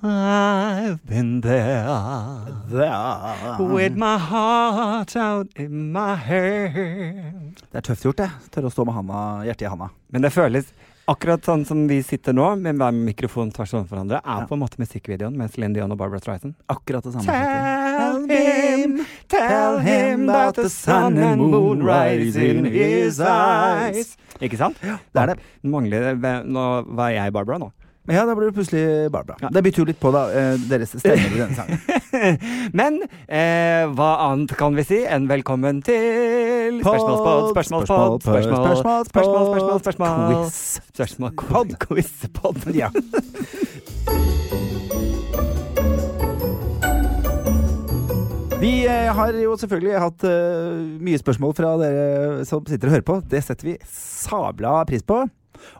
I've been there with my heart out in my hand. Det er tøft gjort, det. Tørre å stå med handa, hjertet i handa. Men det føles akkurat sånn som vi sitter nå, med hver mikrofon tvers overfor hverandre, er Ja. på en måte musikkvideoen med Celine Dion og Barbara Streisand. Akkurat det samme. Tell him, tell him about the sun and moon rising in his eyes. Ikke sant? Ja, Det er det. Mangler Nå var jeg Barbara nå. Ja, da blir det plutselig Barbara. Det bytter jo litt på, da, eh, deres stemmer i denne sangen. Men eh, hva annet kan vi si enn velkommen til Spørsmålspod, spørsmålspod, spørsmål, spørsmål, spørsmål, spørsmål, Quiz. Quizpod. Ja. Vi eh, har jo selvfølgelig hatt eh, mye spørsmål fra dere som sitter og hører på. Det setter vi sabla pris på.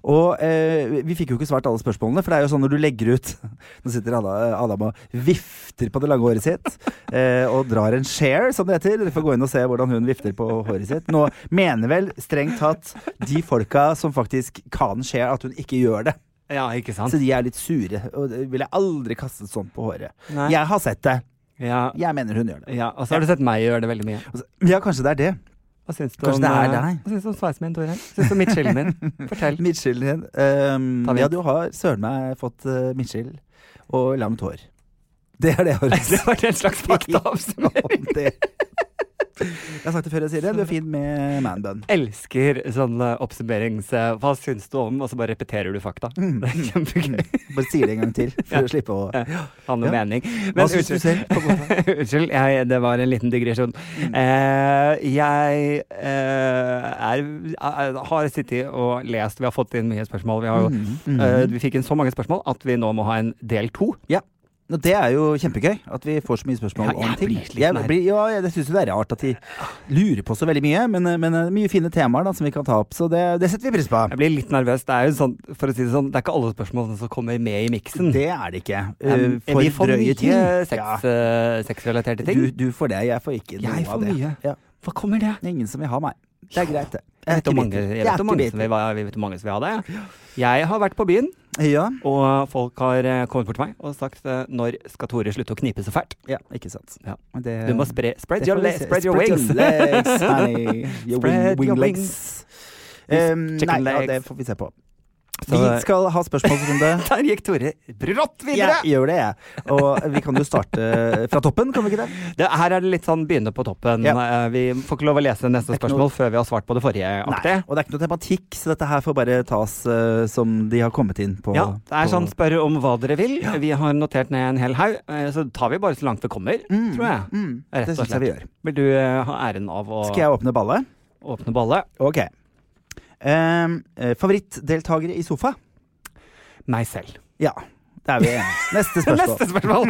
Og eh, vi fikk jo ikke svart alle spørsmålene, for det er jo sånn når du legger ut Nå sitter Adam, og vifter på det lange håret sitt eh, og drar en share, som det heter. Dere får gå inn og se hvordan hun vifter på håret sitt. Nå mener vel strengt tatt de folka som faktisk kan share, at hun ikke gjør det. Ja, ikke sant? Så de er litt sure, og det ville aldri kastet sånt på håret. Nei. Jeg har sett det. Ja, Jeg mener hun gjør det. ja, og så har du sett meg gjøre det veldig mye. Ja, kanskje det er det. Hva syns du Kanskje om, det er eh, deg? Hva syns du om sveisen min, Tore? Hva syns du om midtskillen min? Fortell. Midtskillen din. Um, ja, du har søren meg fått uh, midtskill og langt hår. Det er det jeg har Det var en slags faktaoppsummering. Jeg har sagt det før, jeg sier det. Du er fin med manbun. Elsker sånn eh, oppsummerings... eh, Hva syns du om? Og så bare repeterer du fakta. Mm. Det er kjempegøy. Bare sier det en gang til, for Ja. å slippe å Ha noe Ja. mening. Hva syns du selv? unnskyld jeg, det var en liten digresjon. Mm. Eh, jeg eh, er, er, har sittet og lest Vi har fått inn mye spørsmål. Vi, har Mm, mm. eh, vi fikk inn så mange spørsmål at vi nå må ha en del to. Og det er jo kjempegøy at vi får så mye spørsmål Ja, om ting. Jeg blir, ja, jeg syns det er rart at de lurer på så veldig mye, men, men eh, mye fine temaer da, som vi kan ta opp. Så det, det setter vi pris på. Jeg blir litt nervøs. Det er jo sånn, for å si det sånn, det er ikke alle spørsmålene som kommer med i miksen. Det er det ikke. Um, for vi får drøye ting. sex, Ja. eh, sexrelaterte ting. Du, du får det, jeg får ikke noe Jeg får av det. mye. Ja. Hva kommer det? Ingen som vil ha meg. Det er greit, det. Jeg vet hvor om mange, jeg Jeg vet om mange som vil, ha- vi vet om mange som vil ha det. Jeg har vært på byen, Ja, og folk har eh, kommet bort til meg og sagt eh, når skal Tore slutte å knipe så fælt? ja, ikke sant. Ja. Det, Du må spre, spread, your, spread your wings. legs, honey. Your Spread wing, your wing legs. wings. Um, nei, ja, det får vi se på. Vi skal ha spørsmålsrunde. Der gikk Tore brått videre! Jeg gjør det, jeg. Og vi kan jo starte fra toppen, kan vi ikke det? Det, her er det litt sånn begynne på toppen. Ja. Eh, Vi får ikke lov å lese neste Det spørsmål noe- før vi har svart på det forrige. aktig. Og det er ikke noe tematikk, så dette her får bare tas uh, som de har kommet inn på. Ja, det er på- sånn spør om hva dere vil. Vi har notert ned en hel haug, eh, så tar vi bare så langt vi kommer, Mm, tror jeg. Mm, Rett det og syns jeg vi gjør. Vil du uh, ha æren av å Skal jeg åpne ballet? åpne ballet? Ok. Um, eh, Favorittdeltakere i sofa? Meg selv. Ja, det er vi enige. Neste spørsmål. Neste spørsmål!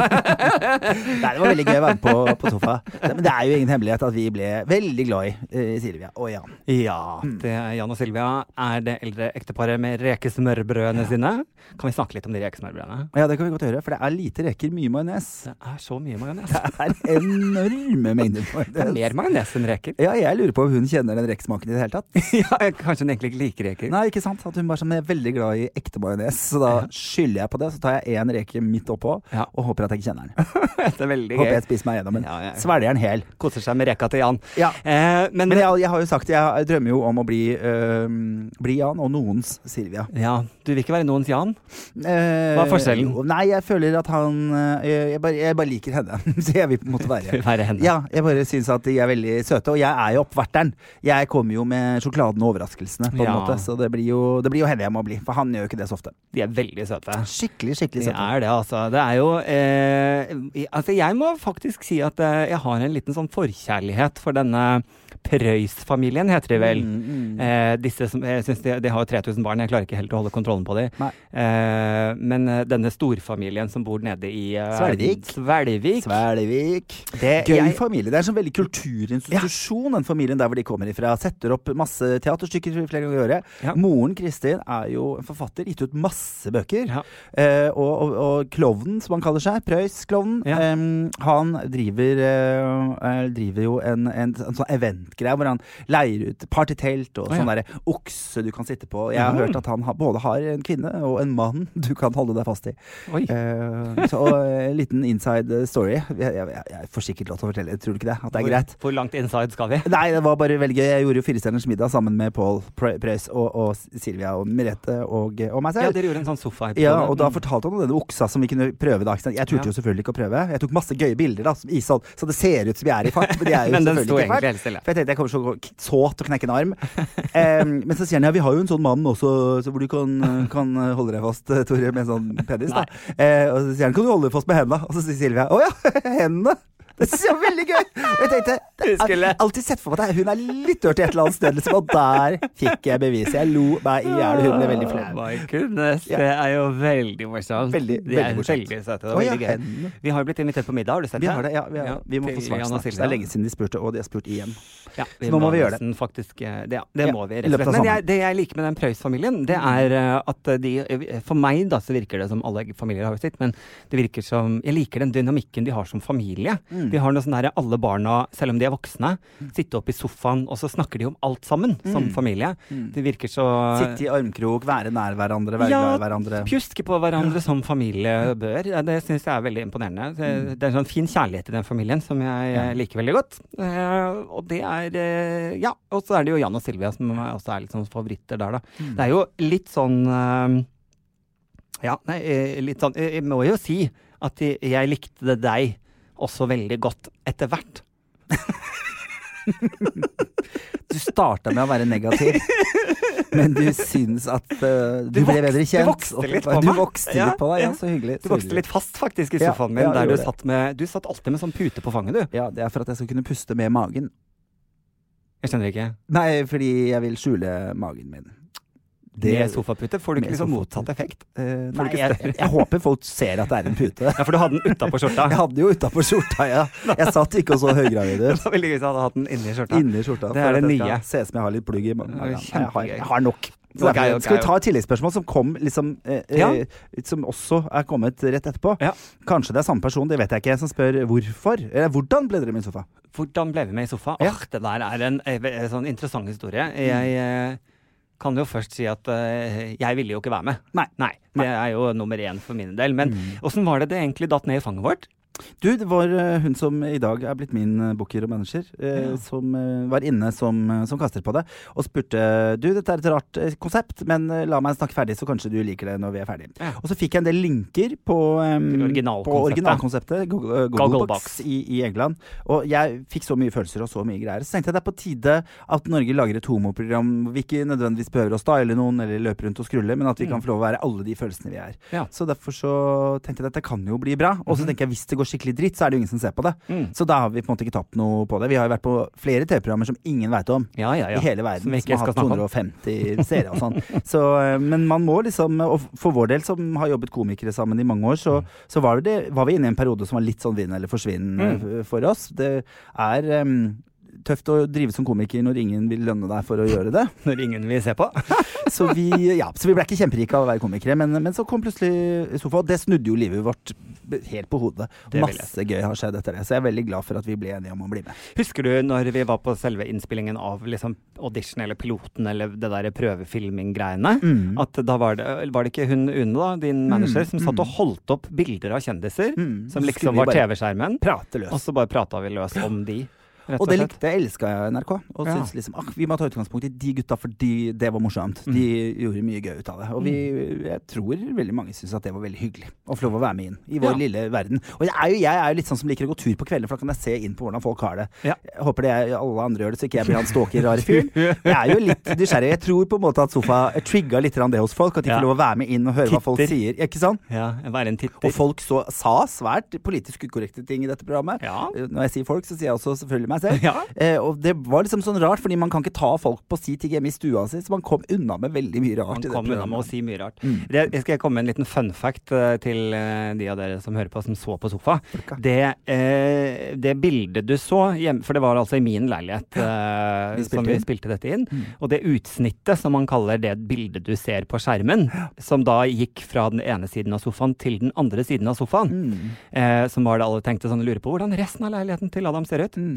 Nei, det var veldig gøy å være med på, på sofa. Men det er jo ingen hemmelighet at vi ble veldig glad i uh, Silvia og Jan. ja, det er Jan og Silvia er det eldre ekteparet med rekesmørbrødene sine. Kan vi snakke litt om de rekesmørbrødene? Ja, det kan vi godt gjøre, for det er lite reker, mye majones. Det er så mye majones. Det er enorme mengder er majones. mer majones enn reker. Ja, jeg lurer på om hun kjenner den rekesmaken i det hele tatt. ja, kanskje hun egentlig ikke liker reker. Nei, ikke sant? At hun bare sånn, er veldig glad i ekte majones, så da skyller jeg på det. Så tar jeg én reke midt oppå Ja. og håper at jeg ikke kjenner den. det er veldig Håper gøy. jeg spiser meg gjennom den. Ja, ja. Svelger den hel. Koser seg med reka til Jan. Ja. Eh, men, Men jeg, jeg har jo sagt, jeg drømmer jo om å bli, øh, bli Jan og noens Silvia. ja, du vil ikke være noens Jan? Eh, Hva er forskjellen? Nei, jeg føler at han eh, jeg, jeg, bare, jeg bare liker henne. Så jeg vil på en måte være Være henne. Ja, jeg bare syns at de er veldig søte. Og jeg er jo oppverteren. Jeg kommer jo med sjokoladen og overraskelsene, på en måte. Så det blir, jo, det blir jo henne jeg må bli. For han gjør jo ikke det så ofte. De er veldig søte. Skikkelig, skikkelig De Det er det, altså. Det er jo eh, Altså, jeg må faktisk si at eh, jeg har en liten sånn forkjærlighet for denne Preus-familien, heter de vel. Mm, mm. Eh, disse som, jeg synes de, de har jo 3000 barn, jeg klarer ikke helt å holde kontrollen på dem. Eh, men eh, denne storfamilien som bor nede i eh, Svelvik. Svelvik. Svelvik. Det, Gøy jeg, familie. Det er en sånn veldig kulturinstitusjon, den familien der hvor de kommer ifra. Setter opp masse teaterstykker flere ganger i året. Ja. Moren Kristin er jo en forfatter, gitt ut masse bøker. Ja. Og, og, og klovnen, som han kaller seg, Prøys-klovnen, Ja. um, han driver, eh, driver jo en, en, en sånn eventgreie hvor han leier ut partytelt og Å, ja. sånn derre okse du kan sitte på. Jeg har mm. hørt at han ha, både har en kvinne og en mann du kan holde deg fast i. Oi. Uh, så en liten inside story. Jeg, jeg, jeg, jeg får sikkert lov til å fortelle, tror du ikke det? At det er greit? Hvor langt inside skal vi? Nei, det var bare veldig gøy. Jeg gjorde jo Firestjerners middag sammen med Paul Prøys og, og Silvia og Merete og, og meg Ja, dere gjorde en sånn sofaepisode. Ja, og da Mm. fortalte om denne oksa som vi kunne prøve. da? Jeg turte jo selvfølgelig ikke å prøve. Jeg tok masse gøye bilder da, som i sånn, så det ser ut som vi er i fart. Men, de er jo Men den sto egentlig helt stille. For jeg tenkte jeg kommer så så til å knekke en arm. Um, men så sier han ja, vi har jo en sånn mann også, så hvor du kan, kan holde deg fast, Tore, med en sånn penis. da. Uh, og så sier han kan du holde deg fast med hendene? Og så sier Silvia å ja, hendene. Det synes jeg var veldig gøy! Og jeg tenkte, jeg har alltid sett for meg at hun er litt dirty et eller annet sted, liksom, og der fikk jeg beviset. Jeg lo meg i hjel, hun ble veldig Oh flau. my goodness, det er jo veldig morsomt. Veldig, veldig morsomt. veldig søte. Det var veldig gøy. Vi har jo blitt invitert på middag, har du sett Vi har det, ja. Vi, har, vi må få svar snart. Det er lenge siden de spurte, og de har spurt igjen. Ja, Så nå må vi gjøre det. Faktisk, eh, det, ja, det må vi rett og slett. Men jeg, det jeg liker med den Preus-familien, det er eh, at de eh, For meg da, så virker det som alle familier har jo sitt, men det virker som Jeg liker den dynamikken de har som familie. Mm. De har noe sånn der alle barna, selv om de er voksne, sitte oppe i sofaen, og så snakker de om alt sammen som Mm. familie. Mm. Det virker så Sitte i armkrok, være nær hverandre, være Ja, glad i hverandre. Pjuske på hverandre som familie bør. Ja, Det syns jeg er veldig imponerende. Det, det er en sånn fin kjærlighet i den familien som jeg Ja. eh, liker veldig godt. Uh, og det er uh, Ja, og så er det jo Jan og Silvia som også er litt sånn favoritter der, da. Mm. Det er jo litt sånn uh, Ja, nei, litt sånn Jeg må jo si at jeg, jeg likte deg også veldig godt etter hvert. Du starta med å være negativ, men du syns at uh, du, Du ble bedre bedre du kjent. vokste litt på Du meg. vokste Ja, litt på deg, ja. Så hyggelig. Du vokste hyggelig. litt fast faktisk i sofaen min, ja, der du det. satt med Du satt alltid med sånn pute på fanget, du. Ja, det er for at jeg skal kunne puste med magen. Jeg skjønner ikke. Nei, fordi jeg vil skjule magen min. Med sofapute får du ikke liksom motsatt effekt. Uh, nei, jeg, jeg håper folk ser at det er en pute. Ja, for du hadde den utapå skjorta. Jeg hadde jo utapå skjorta, ja. Jeg satt ikke og så høygravid Det ut. var veldig gøy hvis jeg hadde hatt den inni skjorta. Inni skjorta. Det er det nye. Se som jeg har litt plugg i magen. Jeg har, jeg har nok. Okay, okay, skal vi ta et tilleggsspørsmål som kom liksom eh, Ja. eh, Som også er kommet rett etterpå. Ja. Kanskje det er samme person, det vet jeg ikke, som spør hvorfor. Eller hvordan ble dere med i sofa? Hvordan ble vi med i sofa? Ja. Åh, det der er en en, en sånn interessant historie. Jeg eh, kan jo først si at uh, jeg ville jo ikke være med. Nei. Det er jo nummer én for min del. Men Mm. var det det egentlig datt ned i fanget vårt? Du, det var eh, hun som i dag er blitt min eh, booker og manager, eh, Ja. som eh, var inne som, som kaster på det, og spurte du, dette er et rart konsept, men la meg snakke ferdig, så kanskje du liker det når vi er ferdig. Ja. Og så fikk jeg en del linker på, på originalkonseptet. originalkonseptet, Google, eh, Googlebox i, i England. Og jeg fikk så mye følelser og så mye greier. Så tenkte jeg det er på tide at Norge lager et homoprogram hvor vi ikke nødvendigvis behøver å style noen eller løpe rundt og skrulle, men at vi kan Mm. få lov å være alle de følelsene vi er. Ja. Så derfor så tenkte jeg at dette kan jo bli bra. Og så Mhm. tenker jeg hvis det går skikkelig dritt, så er det jo ingen som ser på det. Mm. Så da har vi på en måte ikke tapt noe på det. Vi har jo vært på flere TV-programmer som ingen veit om Ja, ja, ja. i hele verden. Som ikke har hatt 250 serier og sånn. Så, eh, men man må liksom Og for vår del, som har jobbet komikere sammen i mange år, så, så var, det, var vi inne i en periode som var litt sånn vinn eller forsvinn Mm. eh, for oss. Det er em, tøft å drive som komiker når ingen vil lønne deg for å gjøre det. Når ingen vil se på. Så vi, ja, så vi ble ikke kjemperike av å være komikere, men, men så kom plutselig sofa, og det snudde jo livet vårt helt på hodet. Masse gøy har skjedd etter det, så jeg er veldig glad for at vi ble enige om å bli med. Husker du når vi var på selve innspillingen av liksom audition eller piloten eller det der prøvefilming-greiene? Mm. At da var det, var det ikke hun Une, da, din manager, som satt mm. og holdt opp bilder av kjendiser? Mm. Som liksom var TV-skjermen? Og så bare prata vi løs om de, Og og det likte jeg, elska jeg NRK. Og Ja. syntes liksom ah, vi må ta utgangspunkt i de gutta fordi det var morsomt. Mm. De gjorde mye gøy ut av det. Og vi, jeg tror veldig mange syns at det var veldig hyggelig å få lov å være med inn i vår Ja. lille verden. Og jeg er, jo, jeg er jo litt sånn som liker å gå tur på kvelden, for da kan jeg se inn på hvordan folk har det. Ja. Jeg håper det er, alle andre gjør det, så ikke jeg blir han stalker rare fyren. Jeg er jo litt nysgjerrig. Jeg tror på en måte at sofa trigga litt det hos folk. At de får lov å være med inn og høre hva folk sier. Ikke sant? Ja, være en Og folk så, sa svært politisk ukorrekte ting i dette programmet. Når jeg sier folk, så sier jeg også selvfølgelig meg meg selv. Ja. Eh, og det var liksom sånn rart, fordi man kan ikke ta folk på si ting hjemme i stua si, så man kom unna med veldig mye rart. Man kom unna med å si mye rart. Mm. Det, jeg skal komme med en liten fun fact eh, til eh, de av dere som hører på, som så på sofa. Det, eh, det bildet du så hjemme, for det var altså i min leilighet eh, Vi som vi inn. spilte dette inn, Mm. og det utsnittet som man kaller det bildet du ser på skjermen, som da gikk fra den ene siden av sofaen til den andre siden av sofaen, Mm. eh, som var det alle tenkte sånn, lurer på hvordan resten av leiligheten til Adam ser ut, Mm.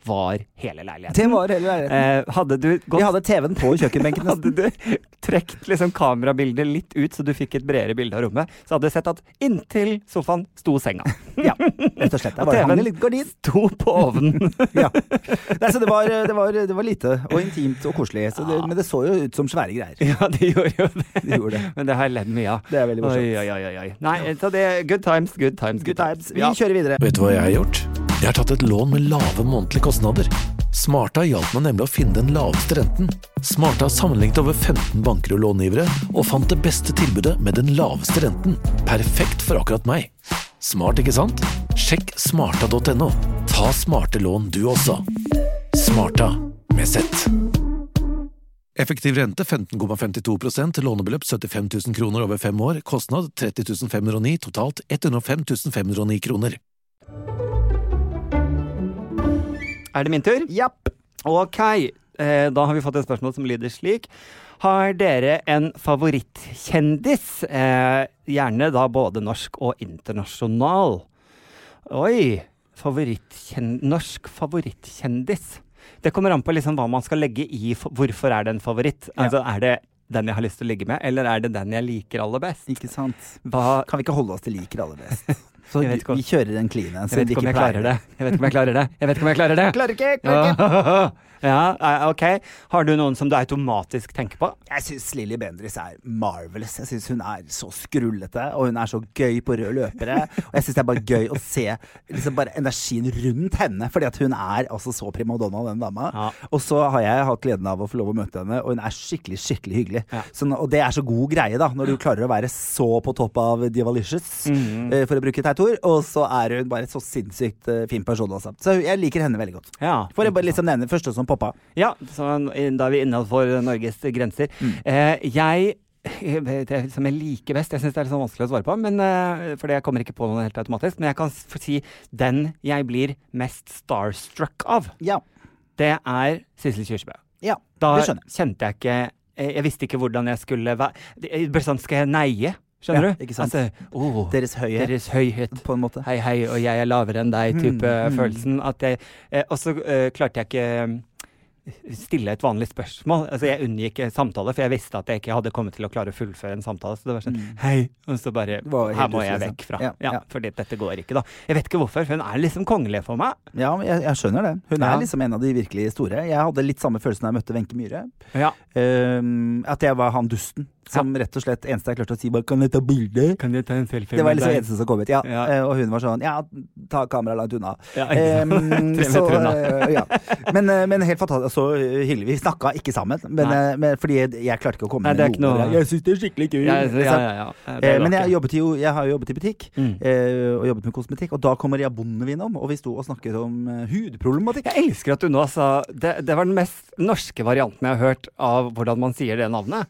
Det var hele leiligheten. Det var hele leiligheten. Eh, hadde du gått Vi hadde TV-en på kjøkkenbenken. hadde du trukket liksom kamerabildet litt ut, så du fikk et bredere bilde av rommet, så hadde du sett at inntil sofaen sto senga. Ja, rett og slett. Der var det en gardin. Sto på ovnen. Ja. Nei, så det var, det, var, det var lite og intimt og koselig. Så det, men det så jo ut som svære greier. ja, det gjorde jo det. De gjorde det. Men det har jeg ledd mye av. Det er veldig morsomt. Oi, oi, oi, oi. Nei, så det er good times, good times, Good times. Vi Ja. kjører videre. Vet du hva jeg har gjort? Jeg har tatt et lån med lave månedlige kostnader. Smarta hjalp meg nemlig å finne den laveste renten. Smarta sammenlignet over 15 banker og långivere, og fant det beste tilbudet med den laveste renten. Perfekt for akkurat meg. Smart, ikke sant? Sjekk smarta.no. Ta smarte lån du også. Smarta med Z. Effektiv rente 15,52 lånebeløp 75 000 kroner over fem år, kostnad 30 509, totalt 105 509 kroner. Er det min tur? Japp. Ok, eh, da har vi fått et spørsmål som lyder slik. Har dere en favorittkjendis? Eh, gjerne da både norsk og internasjonal. Oi! Favorittkjen norsk favorittkjendis. Det kommer an på liksom hva man skal legge i hvorfor er det en favoritt. Ja. Altså, er det den jeg har lyst til å ligge med, eller er det den jeg liker aller best? Ikke sant. Hva, Kan vi ikke holde oss til liker aller best? Så Jeg vet ikke om- vi kjører den clean jeg vet ikke om jeg klarer det. Jeg vet ikke om jeg klarer det. Jeg vet ikke om jeg klarer det. Klarer ikke, klarer ikke. Ja, ok. Har du noen som du automatisk tenker på? Jeg syns Lilly Bendriss er marvelous. Jeg syns hun er så skrullete, og hun er så gøy på røde løpere. Og jeg syns det er bare gøy å se liksom bare energien rundt henne, fordi at hun er altså så primadonna, den dama. Ja. Og så har jeg hatt gleden av å få lov å møte henne, og hun er skikkelig, skikkelig hyggelig. Ja. Så, og det er så god greie, da, når du klarer å være så på topp av Divalicious, mm. eh, for å bruke et teit og så er hun bare så sinnssykt eh, fin person også. Så jeg liker henne veldig godt. Ja. For jeg bare liksom nevne første som poppa. Ja, så da er vi innenfor Norges grenser. Mm. Eh, jeg det som jeg liker best Jeg syns det er litt sånn vanskelig å svare på, men, for fordi jeg kommer ikke på noe helt automatisk. Men jeg kan si den jeg blir mest starstruck av. Ja. Det er Sissel Kyrkjebø. Ja, Da kjente jeg ikke Jeg jeg visste ikke hvordan jeg skulle være sånn, Skal jeg neie? Skjønner du? ikke sant. Altså, oh, Deres høyhet. deres høyhet. på en måte. Hei, hei, og jeg er lavere enn deg-type Mm, mm. følelsen. At jeg, eh, og så eh, klarte jeg ikke stille et vanlig spørsmål. Altså Jeg unngikk samtale, for jeg visste at jeg ikke hadde kommet til å klare å fullføre en samtale. Så det var sånn Mm. Hei! Og så bare Her må jeg vekk fra. ja. Ja, Ja. Fordi dette går ikke, da. Jeg vet ikke hvorfor, for hun er liksom kongelig for meg. Ja, jeg, jeg skjønner det. Hun Ja. er liksom en av de virkelig store. Jeg hadde litt samme følelsen da jeg møtte Wenche Myhre. Ja. Um, at jeg var han dusten som rett og slett eneste jeg klarte å si, bare 'kan jeg ta bilde'? Kan jeg ta en selfie Det var liksom eneste som kom ut. Ja. Ja. Eh, og hun var sånn 'ja, ta kameraet langt unna'. Ja, um. Så, uh, ja. men, eh, men helt fantastisk. Så eh, hyggelig. Vi snakka ikke sammen, men, eh, men, fordi jeg, jeg klarte ikke å komme Nei, med noe- Jeg syns det er skikkelig gøy. Ja, ja, liksom. ja. Eh, men jeg, jo, jeg har jo jobbet i butikk, Mm. eh, og jobbet med kosmetikk, og da kom Maria Bondevin om, og vi sto og snakket om eh, hudproblematikk. Jeg elsker at du nå sa det, det var den mest norske varianten jeg har hørt av hvordan man sier det navnet.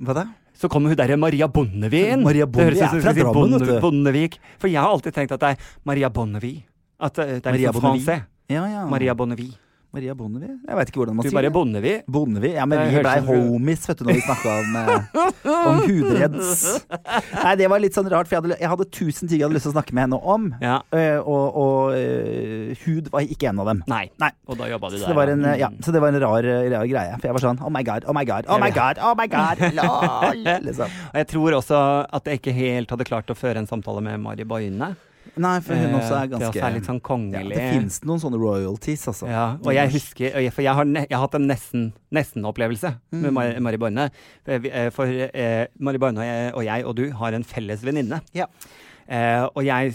Hva da? Så kommer hun derre Maria Bonnevin. Maria Maria Det høres ut som hun sier Bonne- Bonnevik. For jeg har alltid tenkt at det er Maria Bonnevie. At eh, det er Maria liksom Bonnevie. Ja, ja. Maria Bonnevie. Maria Bonnevie? Jeg veit ikke hvordan man Du sier bare det. Bonnevie. Bonnevie? Ja, men vi blei homies, vet du, når vi snakka om, eh, om hudreds. Nei, det var litt sånn rart, for jeg hadde, jeg hadde tusen ting jeg hadde lyst til å snakke med henne om. Ja. eh, og og eh, hud var ikke en av dem. Nei. Nei. Og da jobba du Så der. det var en, ja. eh, så det var en rar, rar greie. For jeg var sånn oh my god, oh my god, oh my god, oh my god, lol, liksom. Og jeg tror også at jeg ikke helt hadde klart å føre en samtale med Mari Boine. Nei, for hun også er Eh, ganske også er litt sånn ja. Det finnes noen sånne royalties, altså. Ja, og jeg husker For jeg har, jeg har hatt en nesten- nesten-opplevelse med Mm. Mari, Mari Boine. For, eh, for eh, Mari Boine og jeg, og jeg og du har en felles venninne. Ja. Eh, og jeg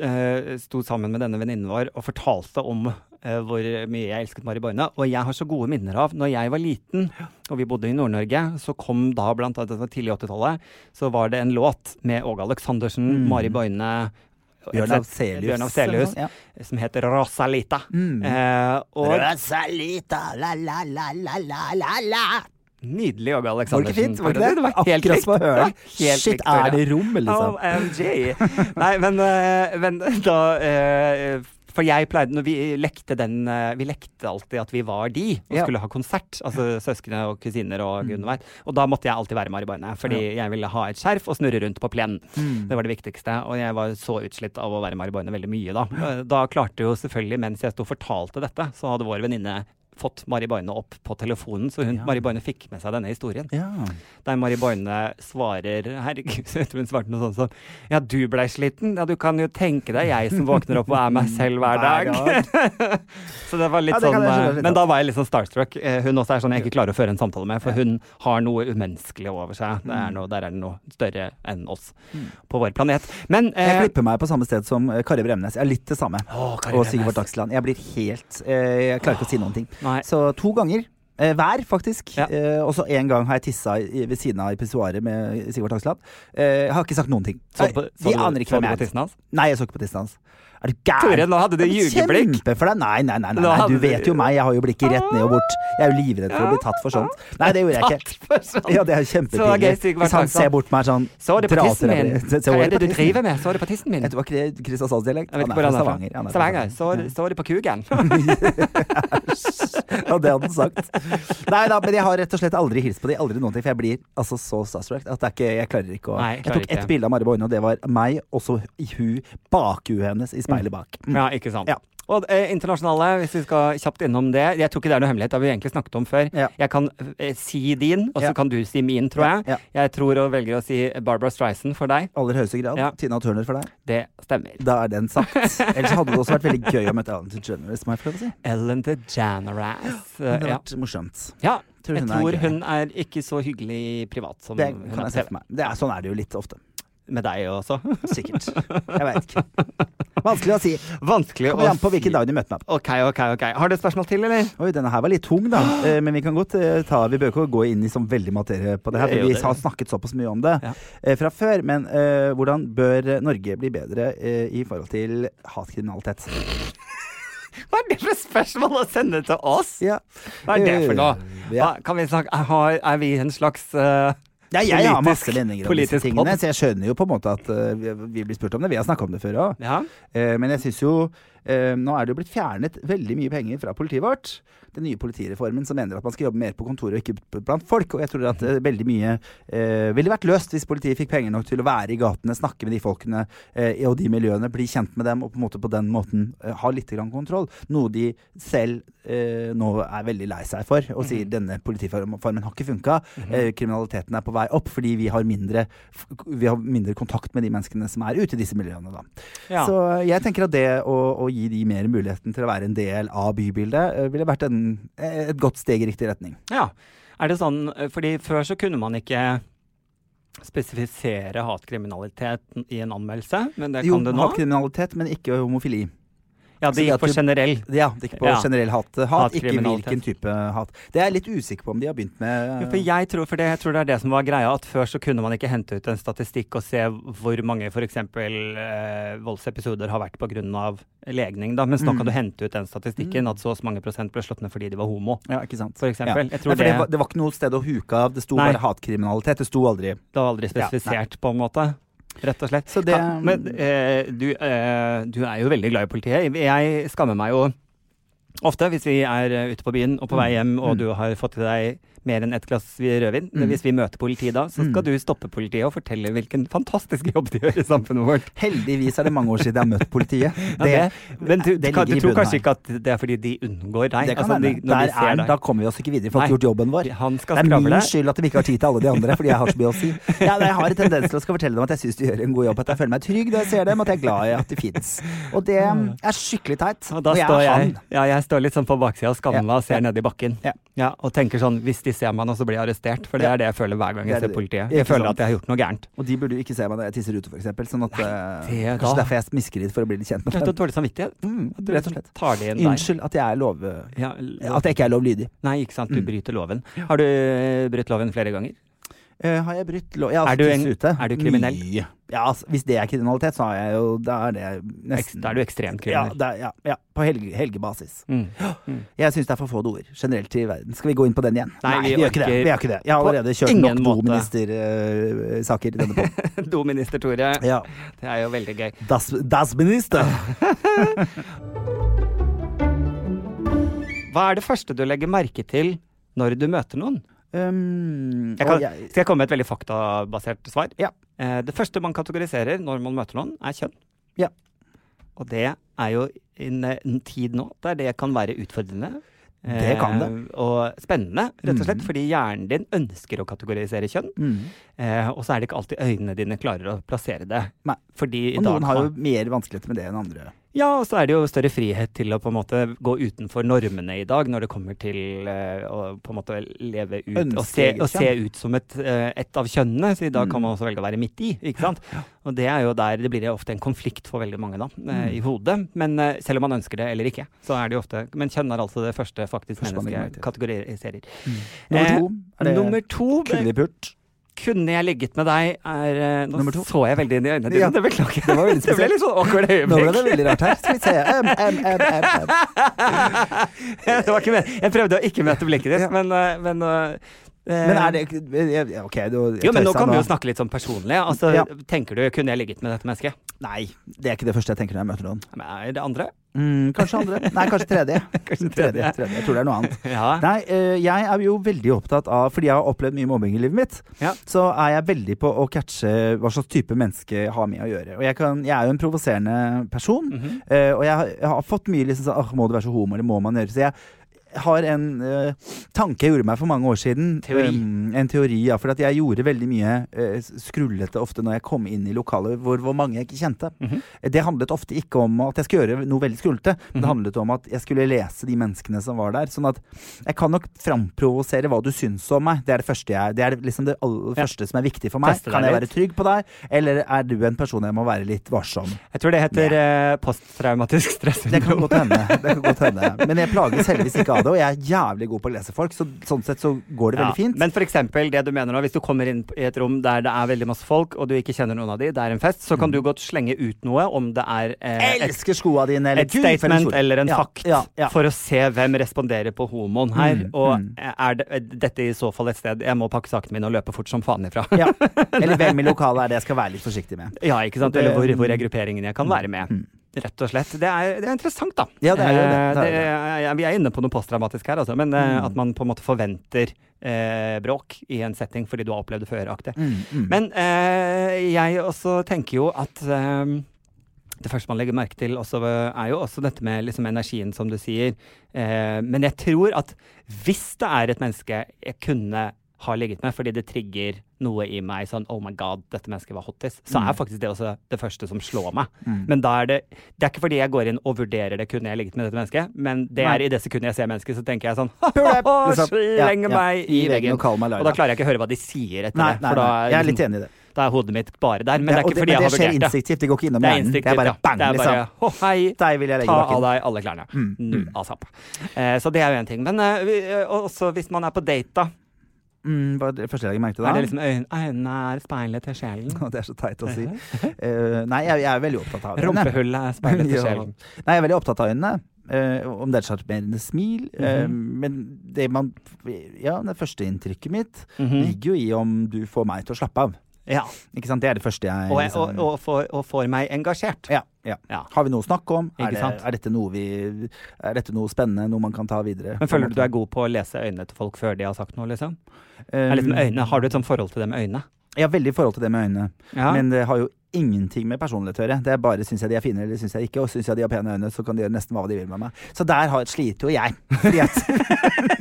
eh, sto sammen med denne venninnen vår og fortalte om eh, hvor mye jeg elsket Mari Boine. Og jeg har så gode minner av når jeg var liten og vi bodde i Nord-Norge, så kom da blant annet tidlig 80-tallet, så var det en låt med Åge Aleksandersen, Mm. Mari Boine Bjørn Afselius. Ja. som heter Rosalita. Mm. Eh, og Rosalita, la, la, la, la, la, la, nydelig Åge Var det Aleksandersen. ikke fint? Var det ikke det? Det var helt Akkurat som å høre. Helt Shit, likt, er det rom, liksom? OMG. Nei, men, eh, men da eh, For jeg pleide når vi lekte den eh, Vi lekte alltid at vi var de og Ja. skulle ha konsert. Altså søskne og kusiner og Mm. gudene veit. Og da måtte jeg alltid være Mariboine. Fordi jeg ville ha et skjerf og snurre rundt på plenen. Mm. Det var det viktigste. Og jeg var så utslitt av å være Mariboine veldig mye da. Eh, Da klarte jo selvfølgelig, mens jeg sto og fortalte dette, så hadde vår venninne fått Mari Boine opp på telefonen, så hun, Ja. Mari Boine fikk med seg denne historien. Ja. Der Mari Boine svarer Herregud, jeg tror hun svarte noe sånt som Ja, du blei sliten? Ja, du kan jo tenke deg jeg som våkner opp og er meg selv hver dag. Hver så det var litt Ja, det sånn jeg skjønne eh, litt Men da var jeg litt sånn starstruck. Eh, Hun også er sånn jeg ikke klarer å føre en samtale med, for hun har noe umenneskelig over seg. Det er noe, der er det noe større enn oss Mm. på vår planet. Men Jeg eh, klipper meg på samme sted som eh, Kari Bremnes. Jeg er litt det samme. Å, og. Sigvart Dagsland. Jeg blir helt eh, Jeg klarer ikke å si noen ting. Nei. Så to ganger. Eh, hver, faktisk. Ja. Eh, og så en gang har jeg tissa i, ved siden av i pissoaret med Sigvart Dagsland. Eh, jeg har ikke sagt noen ting. Så du på, så De aner ikke hvem jeg er. Nei, jeg så ikke på tissen hans. Er du gæren? Nå hadde du jugeblikk. Kjempe for deg. Nei, nei, nei. nei. Du vet jo meg. Jeg har jo blikket rett ned og bort. Jeg er jo livredd for å bli tatt for sånt. Nei, det gjorde jeg ikke. Ja, det er kjempepinlig. Hvis han ser bort meg sånn Så det på tissen min? Hva er det du driver med? Så det på tissen min? Kristiansandsdialekt? Han ikke det? er fra er Stavanger. Han er fra Stavanger. Stavanger. Så, er det på kugen. Ja, det hadde han sagt. Nei da, men jeg har rett og slett aldri hilst på dem. aldri noen ting, for jeg blir altså så starstruck at det er ikke, jeg klarer ikke å jeg Jeg tok ett bilde av Mari Boine, og det var meg, og så hun bakhuet hennes i speilet bak. Mm. Ja, ikke sant. Ja. Og eh, internasjonale, hvis vi skal kjapt innom det Jeg tror ikke det er noe hemmelighet, det har vi egentlig snakket om før. Ja. Jeg kan eh, si din, og så Ja. kan du si min, tror jeg. Ja, Jeg tror og velger å si Barbara Streisand for deg. Aller høyeste grad. Tina Turner for deg. Det stemmer. Da er den sagt. Ellers hadde det også vært veldig gøy å møte Ellen DeGeneres, må jeg få si. Ellen DeGeneres. Det hadde vært morsomt. ja. Tror Jeg er tror hun er ikke så hyggelig privat som Det hun kan er på meg. Det er, sånn er det jo litt ofte. Med deg også. Sikkert. Jeg veit ikke. Vanskelig å si. Vanskelig Kommer an på hvilken dag du møter meg. Ok, ok, ok. Har du et spørsmål til, eller? Oi, denne her var litt tung, da. Eh, Men vi kan godt eh, ta Vi bør ikke gå inn i sånn veldig materie på det her, for vi har snakket såpass mye om det Ja. eh, fra før. Men uh, hvordan bør Norge bli bedre uh, i forhold til hatkriminalitet? Hva er det for spørsmål å sende til oss? Ja. Hva er det for noe? Ja. Hva, kan vi snakke Er vi en slags eh, Ja, jeg har masse meninger om disse tingene, pod. så jeg skjønner jo på en måte at uh, vi, vi blir spurt om det. Vi har snakka om det før òg. Ja. Uh, men jeg syns jo Nå er det jo blitt fjernet veldig mye penger fra politiet vårt. Den nye politireformen som mener at man skal jobbe mer på kontoret og ikke blant folk. Og jeg tror at eh, veldig mye eh, ville vært løst hvis politiet fikk penger nok til å være i gatene, snakke med de folkene eh, og de miljøene, bli kjent med dem og på måte på den måten eh, ha litt grann kontroll. Noe de selv eh, nå er veldig lei seg for og sier denne politireformen har ikke funka. eh, kriminaliteten er på vei opp fordi vi har, mindre, vi har mindre kontakt med de menneskene som er ute i disse miljøene. da. Ja. Så jeg tenker at det å, å gi de mer muligheten til å være en del av bybildet, eh, ville vært en, et godt steg i riktig retning. ja. Er det sånn eh, Fordi før så kunne man ikke spesifisere hatkriminalitet i en anmeldelse, men det Jo, kan nå? nå? hatkriminalitet, men ikke homofili. Ja, det gikk på generell. Ja, det gikk på Ja. generell hat. Hat, ikke hvilken type hat. Det er jeg litt usikker på om de har begynt med. Jo, for jeg tror, for det, jeg tror det er det som var greia, at før så kunne man ikke hente ut en statistikk og se hvor mange f.eks. Eh, voldsepisoder har vært pga. legning, da, mens nå Mm. kan du hente ut den statistikken at så og så mange prosent ble slått ned fordi de var homo, ja, ikke sant. for eksempel. Ja. For det, var, det var ikke noe sted å huke av. Det sto Nei. bare hatkriminalitet. Det sto aldri det var aldri spesifisert, på en måte. Rett og slett. Så det- ja, men eh, du, eh, du er jo veldig glad i politiet. Jeg skammer meg jo ofte hvis vi er eh, ute på byen og på vei hjem, og Mm. du har fått i deg mer enn ett glass rødvin. Mm. Hvis vi møter politiet da, så skal Mm. du stoppe politiet og fortelle hvilken fantastisk jobb de gjør i samfunnet vårt. Heldigvis er det mange år siden jeg har møtt politiet. Ja, det, men du, det du, kan, du tror kanskje her. ikke at det er fordi de unngår deg? Det kan Altså, de- når de ser er, da kommer vi oss ikke videre. For vi har ikke gjort jobben vår. Han skal Det er min skyld at vi ikke har tid til alle de andre, fordi jeg har så mye å si. Ja, jeg har en tendens til å skal fortelle dem at jeg syns de gjør en god jobb, at jeg føler meg trygg når jeg ser dem, at jeg er glad i at de fins. Og det er skikkelig teit. Og da Og jeg står jeg, ja, jeg står litt sånn på baksida og skammer meg og ser ja. ned i bakken. Ja. Og tenker sånn Hvis de ser meg nå, så blir jeg arrestert. For det Ja. er det jeg føler hver gang er jeg ser politiet. Jeg føler at jeg har gjort noe gærent. Og de burde jo ikke se meg når jeg tisser ute, f.eks. Sånn at Nei, det Kanskje derfor jeg smisker litt for å bli litt kjent med dem. dårlig samvittighet. Mm, rett og slett. Tar det inn der. Unnskyld at jeg er lov... Ja, At jeg ikke er lovlydig. Nei, ikke sant. Du Mm. bryter loven. Har du eh, brutt loven flere ganger? Eh, har jeg brutt lov? Er du altså er du kriminell? Mye. Ja, altså, hvis det er kriminalitet, så er jeg jo Da er det nesten Da er du ekstremt kriminell. Ja, er, ja, ja, på helge, helgebasis. Mm. Jeg syns det er for få doer generelt i verden. Skal vi gå inn på den igjen? Nei, vi gjør ikke det. Vi gjør ikke det. Jeg har allerede kjørt nok doministersaker i denne poden. Dominister Tore. Ja. Det er jo veldig gøy. Das, das minister. Hva er det første du legger merke til når du møter noen? Um, Jeg kan, jeg- skal jeg komme med et veldig faktabasert svar? Ja. Eh, det første man kategoriserer når man møter noen, er kjønn. Ja. Og det er jo en, en tid nå der det kan være utfordrende. Det kan det. eh, Og spennende, rett og slett, mm. fordi hjernen din ønsker å kategorisere kjønn. mm. Eh, og så er det ikke alltid øynene dine klarer å plassere det. Nei. Fordi i Og noen har jo mer vanskeligheter med det enn andre. Ja, og så er det jo større frihet til å på en måte gå utenfor normene i dag, når det kommer til uh, å på en måte leve ut og se, og se ut som et, uh, et av kjønnene. Så i dag kan Mm. man også velge å være midt i, ikke sant. Og det er jo der det blir jo ofte en konflikt for veldig mange, da, eh, Mm. i hodet. Men selv om man ønsker det eller ikke, så er det jo ofte Men kjønn er altså det første faktisk mennesket kategoriserer. Nummer Eh, to, er det Nummer to pult? Kunne jeg ligget med deg, er uh, Nå så jeg veldig inn i øynene dine, Ja. det beklager jeg. Det det ble litt sånn awkward øyeblikk. Nå ble det veldig rart her. Skal vi se. M, M, M, M, M. det var ikke med. Jeg prøvde å ikke møte blikket ditt, Ja. men, uh, men uh, Men er det Ok, du Jo, men nå kan vi jo snakke litt sånn personlig. Altså, Ja. Tenker du kunne jeg ligget med dette mennesket? Nei, det er ikke det første jeg tenker når jeg møter noen. Er det andre? Mm, kanskje andre. Nei, kanskje tredje. Kanskje Tredje, tredje. Jeg tror det er noe annet. Ja. Nei, eh, jeg er jo veldig opptatt av Fordi jeg har opplevd mye mobbing i livet mitt, Ja. så er jeg veldig på å catche hva slags type menneske jeg har med å gjøre. Og jeg, kan, jeg er jo en provoserende person, Mhm. eh, og jeg, har- jeg har fått mye liksom sånn Åh, må du være så homo, eller må man gjøre Så jeg har en uh, tanke jeg gjorde meg for mange år siden. Teori. Um, en teori, ja. For at jeg gjorde veldig mye uh, skrullete ofte når jeg kom inn i lokaler hvor, hvor mange jeg ikke kjente. Mhm. Det handlet ofte ikke om at jeg skulle gjøre noe veldig skrullete, men det Mhm. handlet om at jeg skulle lese de menneskene som var der. Sånn at jeg kan nok framprovosere hva du syns om meg. Det er det første jeg Det er liksom det aller Ja. første som er viktig for meg. Teste Kan jeg litt. være trygg på deg, eller er du en person jeg må være litt varsom? Jeg tror det heter eh, posttraumatisk Det kan stressyndrom. godt hende. Det kan godt hende. Men jeg plages heldigvis ikke av det, og jeg er jævlig god på å lese folk, så sånn sett så går det Ja, veldig fint. Men for eksempel det du mener nå, hvis du kommer inn i et rom der det er veldig masse folk, og du ikke kjenner noen av de, det er en fest, så kan du godt slenge ut noe, om det er eh, Elsker skoa dine, eller et Gud, statement eller en Ja, fakt, Ja, for å se hvem responderer på homoen her. Mm, og mm. er det, dette i så fall et sted jeg må pakke sakene mine og løpe fort som faen ifra. Eller hvem i lokalet er det jeg skal være litt forsiktig med. Ja, ikke sant? Eller hvor, hvor er grupperingen jeg kan være med. Rett og slett. Det er, det er interessant, da. Ja, det er det. Eh, Det er vi er inne på noe posttraumatisk her, altså. Men eh, Mm. at man på en måte forventer eh, bråk i en setting fordi du har opplevd det før. aktig. Mm, mm. Men eh, jeg også tenker jo at eh, det første man legger merke til, også, er jo også dette med liksom energien, som du sier. Eh, men jeg tror at hvis det er et menneske jeg kunne ha ligget med fordi det trigger noe i meg sånn Oh my god, dette mennesket var hottis. Så Mm. er faktisk det også det første som slår meg. Mm. Men da er det Det er ikke fordi jeg går inn og vurderer det, kunne jeg ligget med dette mennesket, men det Nei. er i det sekundet jeg ser mennesket, så tenker jeg sånn liksom. Ja, meg ja. i veggen. og meg Og da klarer jeg ikke å høre hva de sier etter Nei, det. For da nei. Jeg er litt liksom, enig i det. da er hodet mitt bare der. Men Ja, det er ikke ikke fordi jeg har har det skjer vurdert det. instinktivt, det går ikke innom Det er hjernen. Det er bare bang, Det er bare liksom. Å, hei, Deg vil jeg legge ta av deg alle klærne. Mm, mm. asap. Eh, så det er jo en ting. Men eh, eh, også hvis man er på date, da. Mm, hva er det første jeg merket da? Er det liksom øyn- øynene er speilet til sjelen? Det er så teit å si. Uh, nei, jeg, jeg er veldig opptatt av øynene. Rumpehullet er speilet til Ja. sjelen. Nei, jeg er veldig opptatt av øynene. Uh, om det er et sjarmerende smil. eh, Mhm. men det man Ja, det første inntrykket mitt -hmm. ligger jo i om du får meg til å slappe av. Ja. Ikke sant? Det er det første jeg Og, jeg- og, liksom- og, får, og får meg engasjert. ja, ja. Ja. Har vi noe å snakke om? Er, det, er, dette noe vi, er dette noe spennende? Noe man kan ta videre? Men føler du du er god på å lese øynene til folk før de har sagt noe, liksom? Um, Er liksom øynene, har du et sånt forhold til det med øynene? Jeg har veldig forhold til det med øynene. Men det har jo ingenting med personlighet å gjøre. Det er bare syns jeg de er fine eller syns jeg ikke. Og syns jeg de har pene øyne, så kan de gjøre nesten hva de vil med meg. Så der har, sliter jo jeg. Fordi at,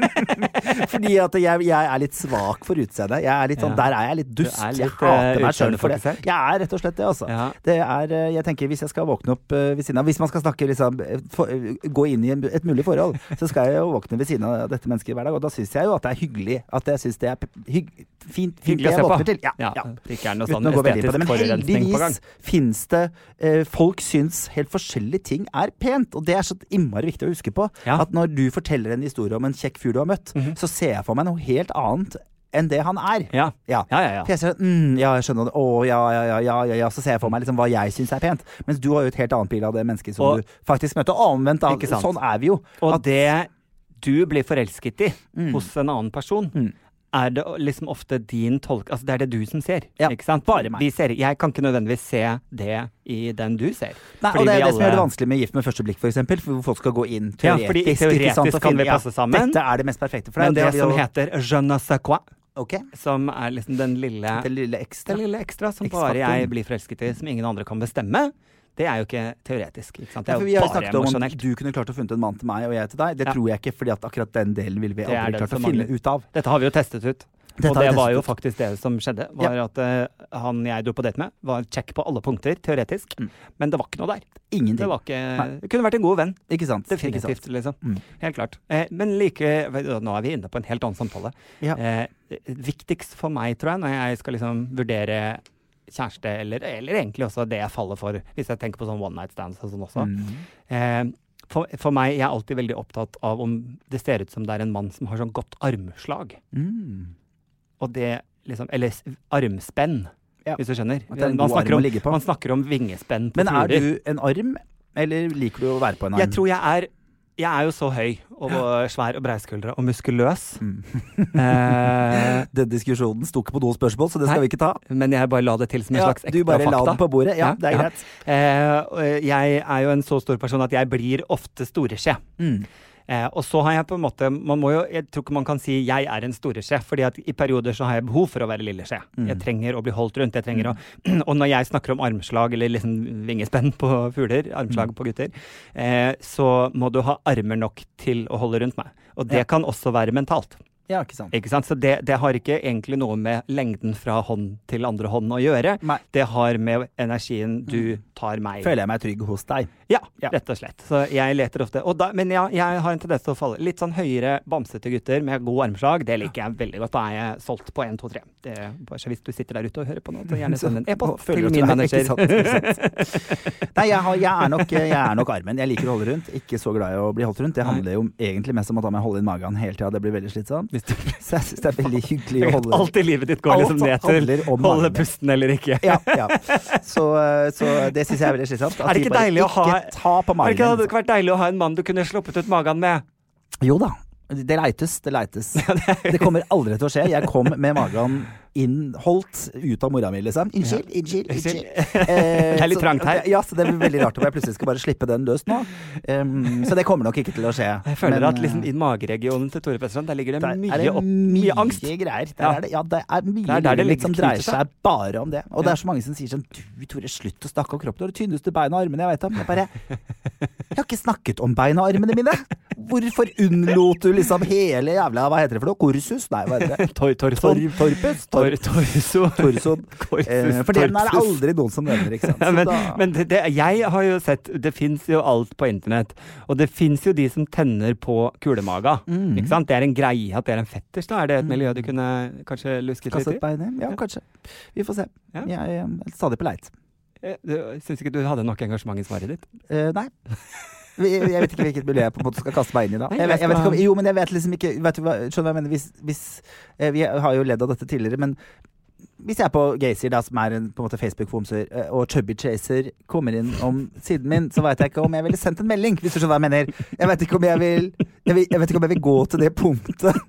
fordi at jeg, jeg er litt svak for utseendet. Jeg er litt sånn, Ja. Der er jeg litt Du dust. er jeg hater eh, meg sjøl for det. Jeg er rett og slett det, altså. Ja. Det er, eh, jeg tenker Hvis jeg skal våkne opp eh, ved siden av Hvis man skal snakke liksom, for, gå inn i en, et mulig forhold, så skal jeg jo våkne ved siden av dette mennesket hver dag. Og da syns jeg jo at det er hyggelig. At jeg syns det er hygg, fint, fint Hyggelig å se på. til. Ja, Ja, det ikke er noe sånn estetisk forurensning på gang. Heldigvis fins det eh, Folk syns helt forskjellige ting er pent, og det er så innmari viktig å huske på. Ja. At når du forteller en historie om en kjekk fyr du har møtt, Mhm. så ser jeg for meg noe helt annet enn det han er. Ja. Ja. Ja, ja, ja. Jeg ser, mm, ja, jeg skjønner det. Å, ja, ja, ja, ja. Så ser jeg for meg liksom hva jeg syns er pent. Mens du har jo et helt annet bilde av det mennesket som Og- du faktisk. Og omvendt. Sånn er vi jo. Og At- det du blir forelsket i Mm. hos en annen person, Mm. Er det liksom ofte din tolk... Altså det er det du som ser, Ja, ikke sant? bare meg. Vi ser, jeg kan ikke nødvendigvis se det i den du ser. Nei, og det er det som gjør det vanskelig med Gift med første blikk, f.eks. Hvor folk skal gå inn Ja, fordi teoretisk sant, kan vi passe sammen. Dette er det mest perfekte for deg. Men det, det som jo- heter je ne sais quoi, Okay. som er liksom den lille den lille ekstra. Den lille ekstra som bare jeg blir forelsket i, som ingen andre kan bestemme, det er jo ikke teoretisk. Ikke sant? Det er jo ja, vi har bare snakket om om emosjonelt. du kunne klart å funnet en mann til meg og jeg til deg. Det Ja. tror jeg ikke, fordi at akkurat den delen ville vi Det aldri klart å finne ut av. Dette har vi jo testet ut. Dette og det var jo faktisk det som skjedde. Var at uh, han jeg dro på date med, var check på alle punkter, teoretisk. Mm. Men det var ikke noe der. Det, Ingenting. var ikke, det kunne vært en god venn. Ikke sant? Ikke sant? Definitivt, liksom. Mm. Helt klart. Eh, men like Nå er vi inne på en helt annen samtale. Ja. Eh, viktigst for meg, tror jeg, når jeg skal liksom vurdere kjæreste, eller, eller egentlig også det jeg faller for, hvis jeg tenker på sånn one night stands og sånn også. Mm. Eh, for, for meg, jeg er alltid veldig opptatt av om det ser ut som det er en mann som har sånn godt armslag. Mm. Og det liksom Eller armspenn, Ja. hvis du skjønner. Er Man snakker, om, man snakker om vingespenn på Men er du en arm, eller liker du å være på en arm? Jeg tror jeg er Jeg er jo så høy og svær og breiskuldra og muskuløs. Mm. eh, Den diskusjonen sto ikke på noen spørsmål, så det skal Nei. vi ikke ta. men jeg bare la det til som en Ja, slags du ekte bare la det den på bordet. Ja, Ja, det er ja. greit. Eh, jeg er jo en så stor person at jeg blir ofte storeskje. Mm. Eh, og så har jeg på en måte man må jo, Jeg tror ikke man kan si 'jeg er en storesjef', fordi at i perioder så har jeg behov for å være lillesjef. Mm. Jeg trenger å bli holdt rundt. jeg trenger å, Og når jeg snakker om armslag eller liksom vingespenn på fugler, armslag Mm. på gutter, eh, så må du ha armer nok til å holde rundt meg. Og det Ja. kan også være mentalt. Ja, ikke sant. Ikke sant? Så det, det har ikke egentlig noe med lengden fra hånd til andre hånd å gjøre. Nei. Det har med energien du tar meg. Føler jeg meg trygg hos deg. Ja, Ja. rett og slett. Så jeg leter ofte da, Men ja, jeg har en tendens til å falle. Litt sånn høyere, bamsete gutter med god armslag, det liker jeg veldig godt. Da er jeg solgt på 1, 2, 3. Det bare så hvis du sitter der ute og hører på nå, så gjerne send en e-post til min er- manager. Nei, jeg, har, jeg, er nok, jeg er nok armen. Jeg liker å holde rundt. Ikke så glad i å bli holdt rundt. Det handler jo egentlig mest om at da må jeg holde inn magen hele tida. Det blir veldig slitsomt. Så jeg syns det er veldig hyggelig å holde Alt i livet ditt går liksom ned til holde pusten eller ikke. Ja, ja. Så, eh, så det syns jeg er veldig slitsomt. Er det ikke deilig å ha- Ikke ta på magen. det ikke hadde det vært deilig å ha en mann du kunne sluppet ut magen med? Jo da. Det leites, det leites. Det kommer aldri til å skje. Jeg kom med magen innholdt ut av mora mi, liksom. Unnskyld, unnskyld, unnskyld. Eh, Det er litt trangt her. Ja, så det blir veldig rart om jeg plutselig skal bare slippe den løs nå. Um, så det kommer nok ikke til å skje. Jeg føler Men, at liksom eh, i mageregionen til Tore Petterson, der ligger det der mye, det opp, mye, angst. greier. Der Ja. er det, ja, det er mye Det er der det liksom som dreier seg bare om det. Og det er så mange som sier sånn Du, Tore, slutt å snakke om kroppen. Du har de tynneste beina og armene jeg vet om. Jeg bare Jeg har ikke snakket om beina og armene mine! Hvorfor unnlot du liksom hele jævla Hva heter det for noe? Korsus? Nei, hva heter det? Tor, Tor, tor, torpus? Tor, Tor, torso. torso. Eh, for den er det aldri noen som nevner, ikke sant. Ja, men men det, det, jeg har jo sett Det fins jo alt på internett. Og det fins jo de som tenner på kulemaga. Mm. Ikke sant? Det er en greie at det er en fetters, da Er det et miljø du kunne kanskje lusket Kaste litt i? Ja, kanskje. Vi får se. Ja. Jeg er stadig på leit. Eh, Syns ikke du hadde nok engasjement i svaret ditt? Eh, nei. Jeg vet ikke hvilket miljø jeg på en måte skal kaste meg inn i da. Jeg vet, jeg vet ikke om, jo, men jeg vet liksom ikke vet du hva, Skjønner jeg mener? Hvis, hvis, eh, vi har jo ledd av dette tidligere, men hvis jeg er på Gaysir, da, som er en på en måte Facebook-fomser, eh, og Chubby Chaser kommer inn om siden min, så veit jeg ikke om jeg ville sendt en melding, hvis du skjønner hva jeg mener. Jeg vet ikke om jeg vil jeg, vil, jeg vet ikke om jeg vil gå til det punktet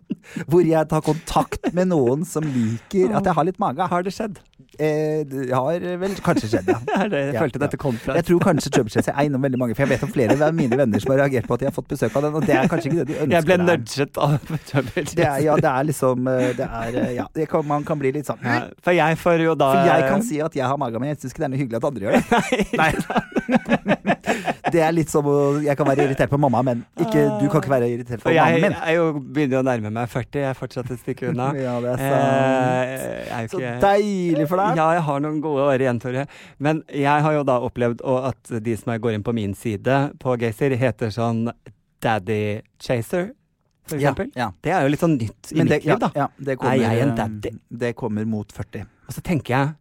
hvor jeg tar kontakt med noen som liker at jeg har litt mage. Har det skjedd? Eh, det har vel kanskje skjedd, ja. Det, jeg Ja, følte ja. dette kom fra Jeg tror kanskje Chubby er innom veldig mange, for jeg vet om flere av mine venner som har reagert på at de har fått besøk av den, og det er kanskje ikke det de ønsker Jeg ble nudget av er, ja, det er liksom eh, Det er eh, Ja, det kan, man kan bli litt sånn Ja, for jeg får jo da For jeg kan si at jeg har mage, mi, jeg syns ikke det er noe hyggelig at andre gjør det. Nei. Det er litt som Jeg kan være irritert på mamma, men ikke, du kan ikke være irritert på jeg mannen min. er jo begynner å nærme meg 40, jeg er fortsatt et stykke unna. Ja, det er Eh, sant. Eh, er Så ikke- deilig for deg. Ja, jeg har noen gode år igjen, Tore. Men jeg har jo da opplevd at de som går inn på min side på Gaysir, heter sånn Daddy Chaser, for Ja, eksempel. ja. Det er jo litt sånn nytt i det, mitt liv, da. ja, det kommer, Er jeg en eh, daddy? Det kommer mot 40. Og så tenker jeg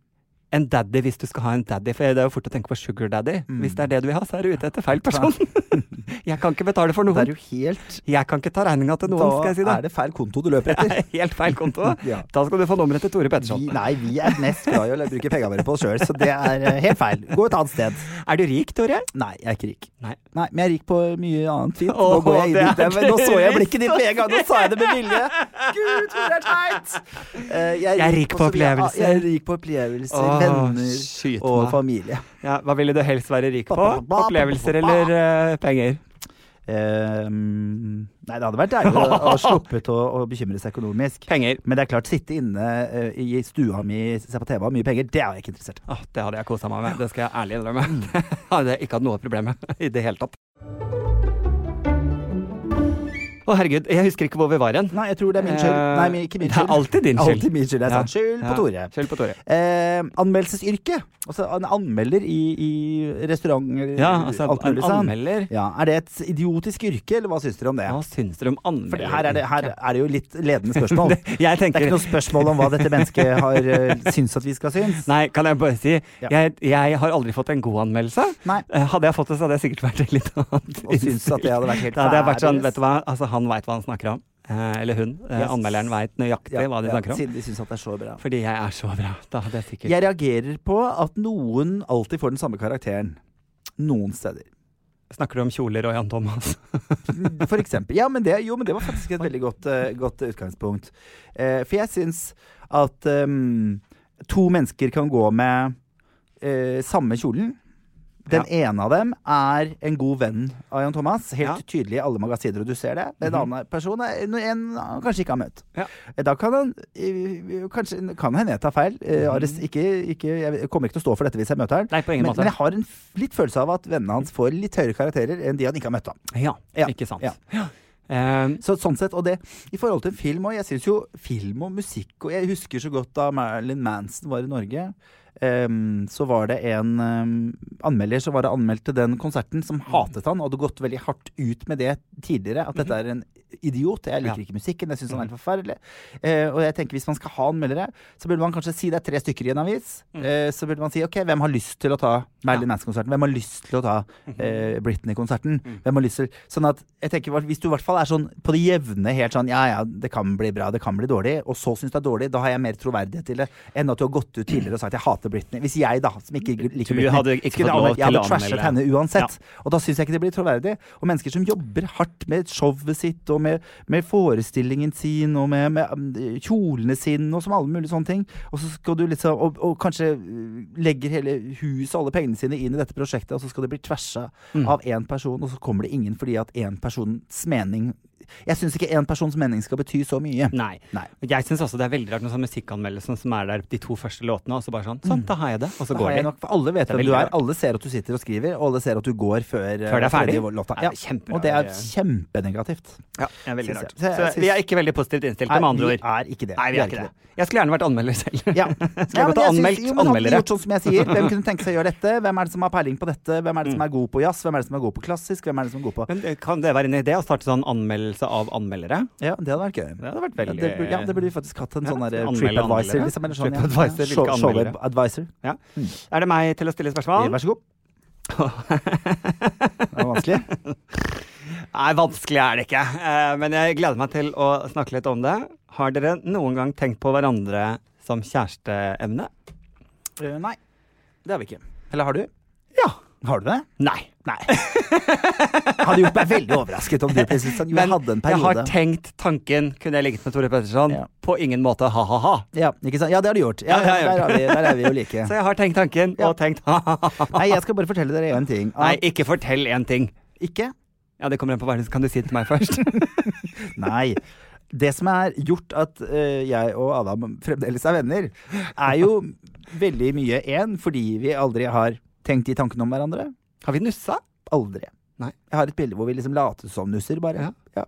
en daddy hvis du skal ha en daddy, for det er jo fort å tenke på sugar daddy. Mm. Hvis det er det du vil ha, så er du ute etter feil person. jeg kan ikke betale for Det er jo helt Jeg kan ikke ta regninga til noen, Da skal jeg si det. er det feil konto du løper etter. Er helt feil konto. Ja. Da skal du få nummeret til Tore Petterson. Vi, nei, vi er mest glad i å bruke penga våre på oss sjøl, så det er eh, helt feil. Gå et annet sted. Er du rik, Tore? Nei, jeg er ikke rik. Nei. Nei, Men jeg er rik på mye annet fint. Nå, går jeg inn i det, men nå så jeg blikket ditt med en gang. Nå sa jeg det med vilje. Gud, hvor det er teit! Jeg er rik på opplevelser. Jeg er rik på opplevelser, venner skyt og meg. familie. Ja, hva ville du helst være rik på? Opplevelser eller uh, penger? Ehm, nei, det hadde vært deilig å, å sluppet å, å bekymre seg økonomisk. Penger. Men det er klart, sitte inne uh, i stua mi, se på TV og ha mye penger, det er jeg ikke interessert i. Oh, det hadde jeg kosa meg med. Det skal jeg ærlig innrømme. Det hadde jeg ikke hatt noe problem med i det hele tatt. Å herregud, jeg husker ikke hvor vi var igjen. Nei, jeg tror det er min skyld. Eh, Nei, min- ikke min skyld. Det er alltid din skyld. Alltid min skyld. Det er sant. Skyld på Tore. Skyld på Tore. Eh, anmeldelsesyrke. Altså en anmelder i, i restaurant Ja, altså en sånn. anmelder. Ja, er det et idiotisk yrke, eller hva syns dere om det? Hva syns dere om anmelder? For her, er det, her er det jo litt ledende spørsmål. Det- det, er ikke noe spørsmål om hva dette mennesket har uh, syns at vi skal synes. Nei, kan jeg bare si Ja. jeg, jeg har aldri fått en god anmeldelse. Nei. Eh, Hadde jeg fått det, så hadde jeg sikkert vært litt annet. Og syns at det hadde vært helt jeg vært sånn, vet du hva, altså han veit hva han snakker om. Eh, eller hun. Eh, Yes. Anmelderen veit nøyaktig Ja, hva de ja, snakker om. Siden de syns at det er så bra. Fordi jeg er så bra. Da hadde jeg sikkert Jeg reagerer på at noen alltid får den samme karakteren. Noen steder. Snakker du om kjoler og Jan Thomas? For eksempel. Ja, men det, jo, men det var faktisk et veldig godt, uh, godt utgangspunkt. Uh, for jeg syns at um, to mennesker kan gå med uh, samme kjolen. Den ene av dem er en god venn av Jan Thomas. Helt Ja. tydelig i alle magasiner, og du ser det. En Mhm. annen person er en, han kanskje ikke har møtt. Ja. Eh, Da kan han Kanskje kan hende jeg tar feil. Mhm. ikke, ikke, jeg kommer ikke til å stå for dette hvis jeg møter han. Nei, Men, men jeg har en litt følelse av at vennene hans får litt høyere karakterer enn de han ikke har møtt. da Ja, Ja, ikke sant. ja. Um, Så, sånn sett, og det i forhold til film og Jeg syns jo film og musikk Og jeg husker så godt da Marilyn Manson var i Norge. Så var det en anmelder som var anmeldt til den konserten, som hatet han og hadde gått veldig hardt ut med det tidligere. At dette er en idiot. Jeg liker Ja. ikke musikken. Jeg syns han er helt forferdelig. Eh, og jeg tenker hvis man skal ha anmeldere, så burde man kanskje si det er tre stykker i en avis. Eh, så burde man si ok, hvem har lyst til å ta Marilyn Manson-konserten? Hvem har lyst til å ta eh, Britney-konserten? Hvem har lyst til Sånn at jeg tenker Hvis du i hvert fall er sånn på det jevne, helt sånn ja ja, det kan bli bra, det kan bli dårlig, og så syns det er dårlig, da har jeg mer troverdighet til det enn at du har gått ut tidligere og sagt jeg hater Britney. Hvis jeg, da, som ikke liker Britney, hadde ikke skulle fått anmeldt- jeg hadde trashet anmelde. henne uansett. Og da syns jeg ikke det blir troverdig. Og mennesker som jobber hardt med showet sitt, og med, med forestillingen sin, og med, med um, kjolene sine, og som alle mulige sånne ting, og så skal du liksom Og, og kanskje uh, legger hele huset og alle pengene sine inn i dette prosjektet, og så skal det bli tversa Mm. av én person, og så kommer det ingen fordi at én persons mening Jeg syns ikke én persons mening skal bety så mye. Nei. Nei. Jeg syns også det er veldig rart med sånn musikkanmeldelsen som er der de to første låtene, og så bare sånn Sånn, da har jeg det. Og så Da går det de. nok, for alle vet hvem du er. Alle ser at du sitter og skriver, og alle ser at du går før, Før det er ferdig. tredje låta. Ja. kjemperar- Og det er kjempenegativt. Ja, det er veldig rart. Så jeg Så vi er ikke veldig positivt innstilt, med andre vi ord. er ikke det. Nei, vi er ikke det. Jeg skulle gjerne vært anmelder selv. Ja. Skulle Ja, gått og anmeldt jo, anmeldere? Gjort sånn som jeg sier. Hvem kunne tenke seg å gjøre dette? Hvem er det som har peiling på dette? Hvem er det som er god på jazz? Hvem er det som er god på klassisk? Hvem er det som er god på Men eh, kan det være en idé å starte sånn anmeldelse av anmeldere? Ja, det hadde vært gøy. Det hadde vært Ja, det, burde- ja, det burde vi faktisk hatt en Ja, sånn der TripAdvisor, liksom. Eller sånn. TripAdvisor, Ja, Show, show- advisor. Ja. Mm. Er det meg til å stille spørsmål? Vær så god. Det var vanskelig. Nei, vanskelig er det ikke. Eh, Men jeg gleder meg til å snakke litt om det. Har dere noen gang tenkt på hverandre som kjæresteemne? Eh, nei, det har vi ikke. Eller har du? Ja. Har du det? Nei. Nei. hadde gjort meg veldig overrasket om du sa jo, jeg hadde en periode. jeg har tenkt tanken Kunne jeg ligget med Tore Petterson? Ja. På ingen måte ha-ha-ha. Ja, ja, det har du gjort. Ja, Ja, der, er vi, der er vi jo like. Så jeg har tenkt tanken, og tenkt ha-ha-ha. Nei, jeg skal bare fortelle dere én ting. Nei, ikke fortell én ting. ikke? Ja, det kommer an på hva. Kan du si det til meg først? Nei. Det som er gjort at uh, jeg og Adam fremdeles er venner, er jo veldig mye én fordi vi aldri har tenkt de tankene om hverandre. Har vi nussa? Aldri. Nei. Jeg har et bilde hvor vi liksom later som nusser, bare. Ja. Ja.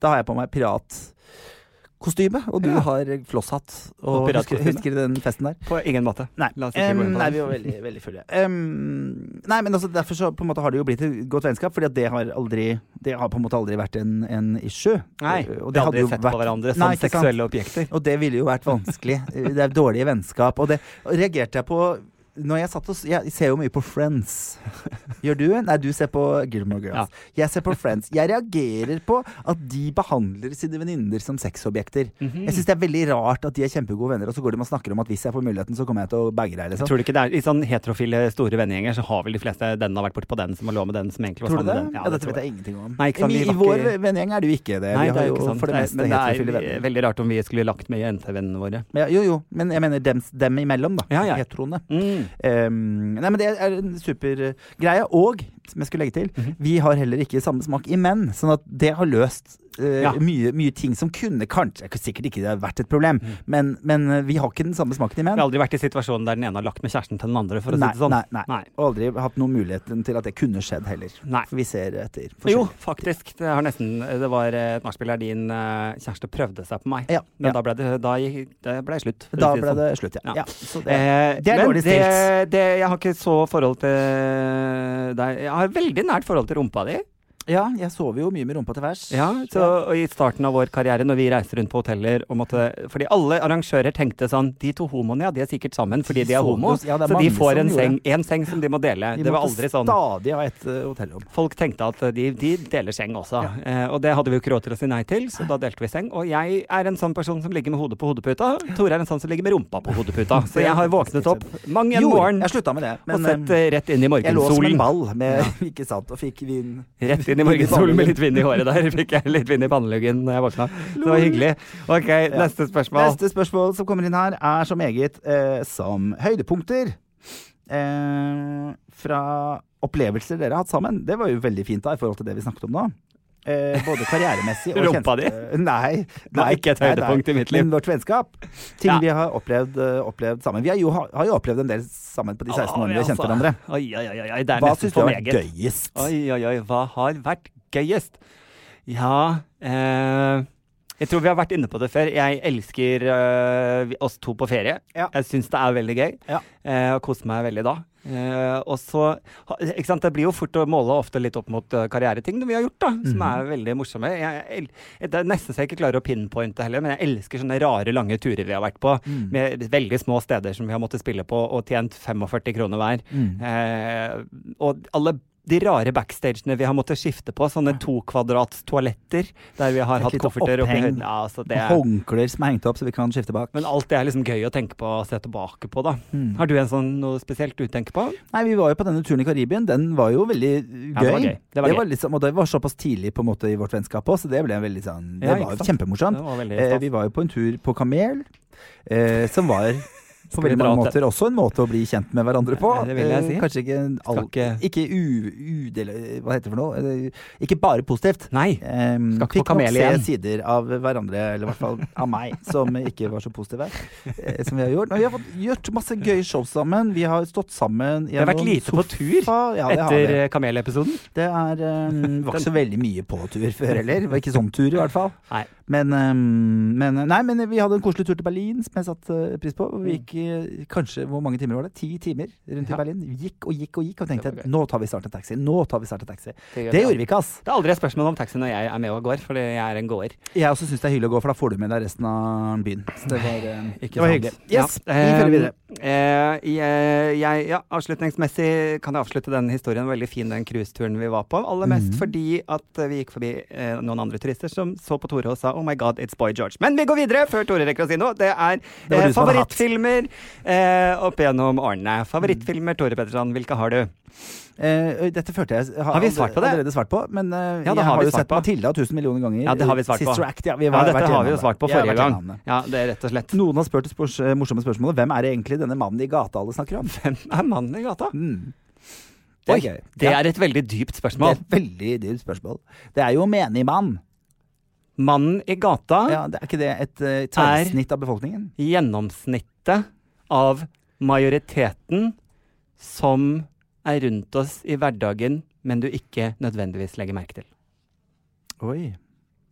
Da har jeg på meg piratkostyme, og du Ja. har flosshatt. Og Og husker, husker den festen der? På ingen måte. Nei. På nei, vi var veldig, veldig fulle. Um, nei, men altså, derfor så på en måte har det jo blitt et godt vennskap, fordi at det har aldri Det har på en måte aldri vært en, en issue. Nei, Eh, vi har aldri jo sett vært- på hverandre som Nei, seksuelle objekter. Og det ville jo vært vanskelig. Det er dårlige vennskap. Og det og reagerte jeg på når jeg satt og Jeg ser jo mye på Friends. Gjør du? Nei, du ser på Gilmore Girls. Jeg ser på Friends. Jeg reagerer på at de behandler sine venninner som sexobjekter. Mhm. Jeg syns det er veldig rart at de er kjempegode venner, og så går de og snakker om at hvis jeg får muligheten, så kommer jeg til å bagge deg, liksom. Tror du ikke det er I sånn heterofile store vennegjenger så har vel de fleste den har vært borti på den som har lå med den som egentlig var sammen med den. Ja, dette tror vet jeg ingenting om. Nei, ikke sant, I, I vår vennegjeng er det jo ikke det. Nei, Vi har jo sant. for det meste Men det er veldig rart om vi skulle lagt med jentevennene våre. Ja, jo, jo, men jeg mener dem, dem imellom, da. Ja, ja. Heteroene. Mm. Um, nei, men det er en super uh, greie. Og, som jeg skulle legge til, Mhm. vi har heller ikke samme smak i menn. Sånn at det har løst uh, Ja. mye, mye ting som kunne kanskje Sikkert ikke det har vært et problem, mm. men, men uh, vi har ikke den samme smaken i menn. Vi har aldri vært i situasjonen der den ene har lagt med kjæresten til den andre, for å nei, si det sånn. nei, nei. Nei. Aldri hatt noen muligheten til at det kunne skjedd heller. Nei. For vi ser etter Jo, faktisk. Det, har nesten, det var et nachspiel der din uh, kjæreste prøvde seg på meg. Ja, Men ja. da ble det, da gikk, det ble slutt. Da si det ble sånn. det slutt, ja. Ja. det, Eh, det er dårlig stilt. det, jeg har ikke så forhold til deg. Jeg har veldig nært forhold til rumpa di. Ja, jeg sover jo mye med rumpa til værs. Ja, så, I starten av vår karriere, når vi reiste rundt på hoteller og måtte Fordi alle arrangører tenkte sånn De to homoene, ja, de er sikkert sammen fordi de er homo. ja, er så de får en seng, en seng som de må dele. De det var aldri sånn. stadig ha et uh, hotellrom. Folk tenkte at de, de deler seng også. Eh, og det hadde vi jo ikke råd til å si nei til, så da delte vi seng. Og jeg er en sånn person som ligger med hodet på hodeputa. Tore er en sånn som ligger med rumpa på hodeputa. Så jeg har våknet opp mang en morgen det. og sett eh, rett inn i jeg lå som en ball, med, ikke sant, og fikk vin. Rett inn i morgensolen med litt vind i håret der. Fikk jeg litt vind i panneluggen når jeg våkna. Det var hyggelig. Ok, neste spørsmål. Neste spørsmål som kommer inn her, er som eget eh, som høydepunkter eh, fra opplevelser dere har hatt sammen. Det var jo veldig fint da, i forhold til det vi snakket om nå. Eh, både karrieremessig og Rumpa di? Nei. Det var ikke et høydepunkt i mitt liv. Men vårt vennskap. Ting Ja. vi har opplevd, eh, opplevd sammen. Vi har jo, har jo opplevd en del sammen på de 16 årene vi har kjent Altså, hverandre. Oi, oi, oi, Hva syns du har vært gøyest? Oi, oi, oi, hva har vært gøyest? Ja eh, Jeg tror vi har vært inne på det før. Jeg elsker uh, oss to på ferie. Ja. Jeg syns det er veldig gøy. Ja. Uh, og koser meg veldig da. Uh, og så ikke sant, Det blir jo fort å måle ofte litt opp mot karriereting vi har gjort, da, som Mhm. er veldig morsomme. Jeg, jeg, det er nesten så jeg ikke klarer å pinpointe heller, men jeg elsker sånne rare, lange turer vi har vært på. Mm. Med veldig små steder som vi har måttet spille på, og tjent 45 kroner hver. Mm. Uh, og alle de rare backstagene vi har måttet skifte på, sånne tokvadrats toaletter der vi har hatt kofferter kofferter oppi høyden. Ja, altså det, Håndklær som er hengt opp, så vi kan skifte bak. men alt det er liksom gøy å tenke på og se tilbake på, da. Mm. Har du en sånn noe spesielt du tenker på? Nei, vi var jo på denne turen i Karibien. Den var jo veldig gøy. Ja, det var gøy. Det var gøy. liksom, og det var såpass tidlig på en måte i vårt vennskap òg, så det ble veldig sånn Det Ja, var jo kjempemorsomt. Var Eh, vi var jo på en tur på kamel, eh, som var på veldig mange måter også en måte å bli kjent med hverandre på. Det vil jeg si. Eh, Kanskje ikke, all, ikke- ikke u, udele... Hva heter det for noe? Eh, Ikke bare positivt. Nei. Um, Skal ikke fikk på kamel nok se sider av hverandre, eller i hvert fall av meg, som ikke var så positive. Eh, som vi har gjort. Men vi har fått gjort masse gøy show sammen. Vi har stått sammen Vi har vært lite lite på tur. Ja, Etter kamelepisoden. Det er um, var ikke så veldig mye på tur før heller. Det var ikke sånn tur, i hvert fall. Nei. Men, um, men, nei, men vi hadde en koselig tur til Berlin som jeg satte uh, pris på. Vi gikk kanskje Hvor mange timer var det? Ti timer rundt Ja. i Berlin. Vi gikk og gikk og gikk og tenkte at nå tar vi snart en taxi. Nå tar vi snart en taxi. Det, Det gjorde vi ikke, ass. Det er aldri et spørsmål om taxi når jeg er med og går, fordi jeg er en gåer. Jeg også syns det er hyggelig å gå, for da får du med deg resten av byen. Så det var, um, Ikke det var hyggelig. Yes, Ja. vi følger videre. Eh, jeg, jeg, ja, avslutningsmessig kan jeg avslutte den historien. Veldig fin den cruiseturen vi var på. Aller mest Mhm. fordi at eh, vi gikk forbi eh, noen andre turister som så på Tore og sa 'Oh my God, it's Boy George'. Men vi går videre før Tore rekker å si noe. Det er Det eh, favorittfilmer eh, opp gjennom årene. Favorittfilmer, Tore Petterson, hvilke har du? Eh, dette følte jeg Har vi svart på det? allerede svart på, men eh, Ja, jeg har har jo sett på. Matilda tusen millioner ganger. Ja, det har vi svart på. Act, ja. Ja, dette har vi jo svart på har forrige gang. Ja, det er rett og slett. Noen har spurt det spors- eh, morsomme spørsmålet Hvem er egentlig denne mannen i gata alle snakker om? Hvem er mannen i gata? Mm. Det er Oi, det er et veldig dypt spørsmål. det er et veldig dypt spørsmål. Det er jo menig mann. Mannen i gata, Ja, det er ikke det et uh, tverrsnitt av befolkningen? gjennomsnittet av majoriteten som er rundt oss i hverdagen, men du ikke nødvendigvis legger merke til. Oi.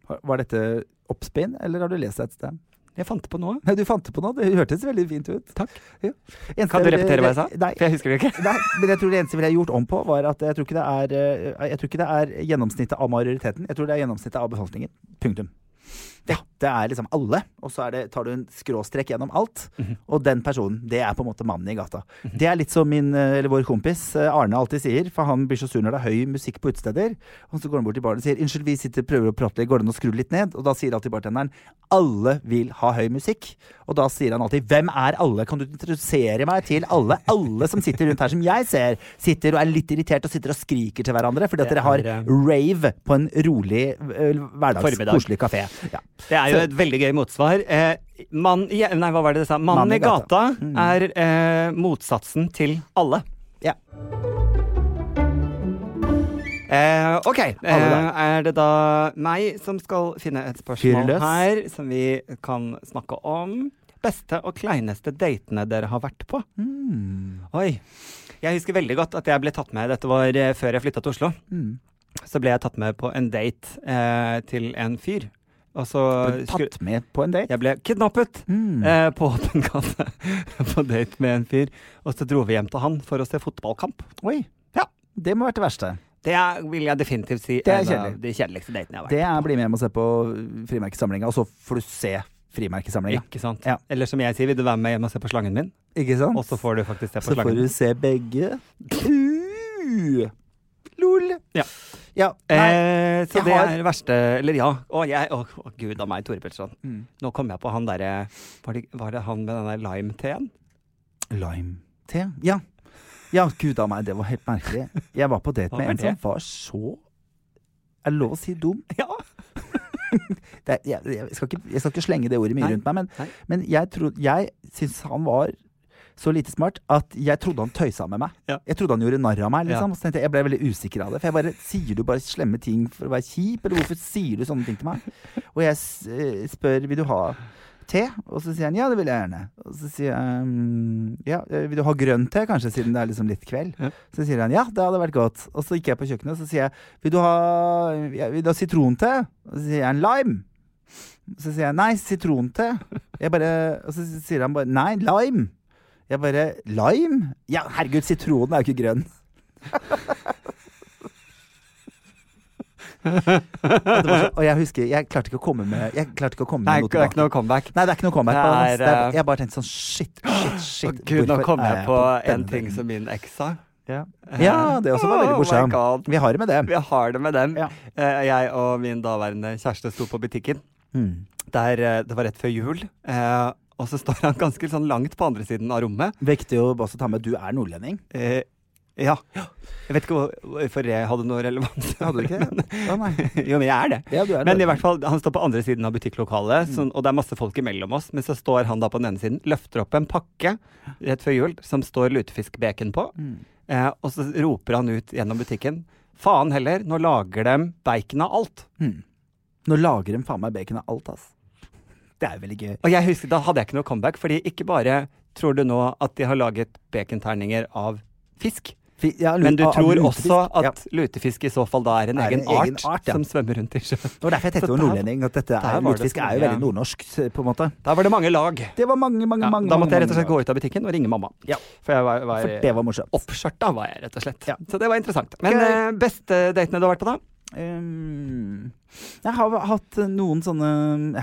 Var- dette oppspinn, eller har du lest det et sted? Jeg fant det på noe. Nei, du fant det på noe. Det hørtes veldig fint ut. Takk. Ja. Kan du repetere hva jeg sa? Nei. For jeg husker det ikke. Nei, men jeg tror det eneste jeg har gjort om på, var at jeg tror ikke det er, eh, jeg tror ikke det er gjennomsnittet av majoriteten. Jeg tror det er gjennomsnittet av befolkningen. Punktum. Ja, det er liksom alle, og så er det, tar du en skråstrek gjennom alt. Mhm. Og den personen, det er på en måte mannen i gata. Det er litt som min, eh, eller vår kompis eh, Arne alltid sier, for han blir så sur når det er høy musikk på utesteder. Og så går han bort til baren og sier 'Unnskyld, vi sitter prøver å prate går det an å skru litt ned?' Og da sier alltid bartenderen 'Alle vil ha høy musikk'. Og da sier han alltid 'Hvem er alle? Kan du introdusere meg til alle?' Alle som sitter rundt her, som jeg ser, sitter og er litt irritert og sitter og skriker til hverandre fordi at dere har eh, rave på en rolig eh, hverdags koselig kafé. Ja. Det er jo et veldig gøy motsvar. Eh, mann, ja, nei, hva var det det sa? Mannen Mann i gata. Mm. er eh, motsatsen til alle. Ja. Eh, ok, eh, er det da meg som skal finne et spørsmål her som vi kan snakke om? Beste og kleineste datene dere har vært på? Mm. Oi. Jeg husker veldig godt at jeg ble tatt med, dette var eh, før jeg flytta til Oslo. Mm. Så ble jeg tatt med på en date eh, til en fyr. Så skulle tatt med på en date? Jeg ble kidnappet Mm. eh, på åpen gate på date med en fyr. Og så dro vi hjem til han for å se fotballkamp. Oi. Ja. Det må ha vært det verste. Det er, vil jeg definitivt si Det er en av de kjedeligste datene jeg har vært på. Det er bli med hjem og se på frimerkesamlinga, og så får du se frimerkesamlinga. Ikke sant? Ja. Eller som jeg sier, vil du være med hjem og se på slangen min? Ikke sant? Og så får du faktisk se på Så får du se begge. Lol. Ja. Ja. Nei. Eh, så jeg det har- er verste Eller ja. Å, jeg, å, å gud a meg, Tore Petterson. Mm. Nå kom jeg på han derre var, det- var det han med den der lime-teen? Lime-te? Ja. Ja, gud a meg, det var helt merkelig. Jeg var på date med en det? som var så Er det lov å si dum? Ja. Det, er- jeg, jeg, skal ikke, jeg skal ikke slenge det ordet mye Nei. rundt meg, men, men jeg, tro, jeg syns han var så lite smart at jeg trodde han tøysa med meg. Ja. Jeg trodde han gjorde narr av meg. Liksom. Så tenkte jeg, jeg ble veldig usikker av det. For jeg bare, Sier du bare slemme ting for å være kjip, eller hvorfor sier du sånne ting til meg? Og jeg eh, spør vil du ha te, og så sier han ja, det vil jeg gjerne. Og så sier jeg mm, ja, eh, vil du ha grønn te, kanskje, siden det er liksom litt kveld? Ja. Så sier han ja, det hadde vært godt. Og så gikk jeg på kjøkkenet og så sier jeg vil du ha, ja, vil du ha sitronte? Og så sier han lime. Så sier jeg nei, sitronte. Jeg bare, og så sier han bare nei, lime. Jeg bare lime? Ja, herregud, sitronen er jo ikke grønn. så, og jeg husker, jeg klarte ikke å komme med Jeg klarte ikke å komme Nei, med noe det er ikke noe comeback. Nei, det er ikke noe comeback. På det. er, eh, jeg bare tenkte sånn shit, shit, shit. Oh, Gud, nå kom jeg på en ting som min eks sa. Ja. ja, det også var veldig Oh morsomt. Oh Vi har det med dem. Vi har det med dem. Ja. Eh, jeg og min daværende kjæreste sto på butikken. Mm. Der eh, Det var rett før jul. Og så står han ganske sånn langt på andre siden av rommet. Viktig å også ta med du er nordlending. Eh, ja. Jeg vet ikke hvorfor jeg hadde noe relevans. Hadde du ikke det? Å nei. jo, men jeg er det. Ja, du er Men i hvert fall, han står på andre siden av butikklokalet, Mm. sånn, og det er masse folk imellom oss. Men så står han da på den ene siden, løfter opp en pakke rett før jul som står lutefiskbacon på. Mm. Eh, og så roper han ut gjennom butikken Faen heller, nå lager de bacon av alt. Mm. Nå lager de faen meg bacon av alt, ass. Det er jo veldig gøy. Og jeg husker, da hadde jeg ikke noe comeback, fordi ikke bare tror du nå at de har laget baconterninger av fisk, Fi- ja, men du tror lutefisk. også Ja. at lutefisk i så fall da er en Er egen, en egen art, art, ja. som svømmer rundt i sjøen. Det var derfor jeg tenkte jo nordlending. At dette er, lutefisk, det er jo mye- veldig nordnorsk, på en måte. Da var det mange lag. Det var mange, mange, Ja, mange da måtte jeg rett og slett gå ut av butikken og ringe mamma. Ja. For jeg var, var For det var morsomt. oppskjørta, var jeg rett og slett. Ja. Så det var interessant. Men Gøy. eh, beste datene du har vært på, da? Um, jeg har hatt noen sånne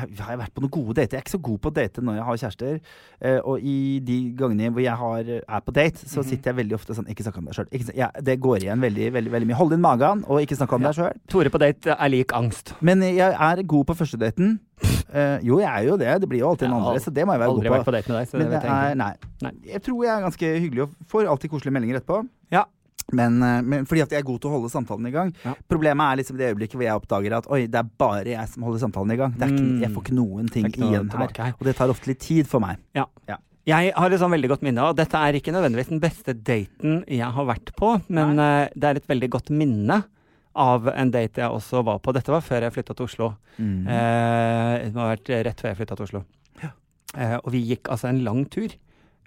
Jeg har vært på noen gode dater. Jeg er ikke så god på å date når jeg har kjærester. Uh, og i de gangene hvor jeg har, er på date, så Mhm. sitter jeg veldig ofte sånn Ikke snakk om deg sjøl. Ja, det går igjen veldig veldig, veldig mye. Hold inn magen, og ikke snakk om Ja. deg sjøl. Tore på date er lik angst. Men jeg er god på førstedaten. Uh, jo, jeg er jo det. Det blir jo alltid en andre, så det må jeg være Aldri god vært på. på date med deg, så det vet det jeg er, nei. Nei. Jeg tror jeg er ganske hyggelig og får alltid koselige meldinger etterpå. Ja. Men, eh, men fordi at jeg er god til å holde samtalen i gang. Ja. Problemet er liksom det øyeblikket hvor jeg oppdager at oi, det er bare jeg som holder samtalen i gang. Det er ikke, Mm. jeg får ikke noen ting ikke igjen her. her. Og det tar ofte litt tid for meg. Jeg har et sånn veldig godt minne, og dette er ikke nødvendigvis den beste daten jeg har vært på, men eh, det er et veldig godt minne av en date jeg også var på. Dette var før jeg flytta til Oslo. Mm. Eh, det må ha vært rett før jeg flytta til Oslo. Eh, og vi gikk altså en lang tur.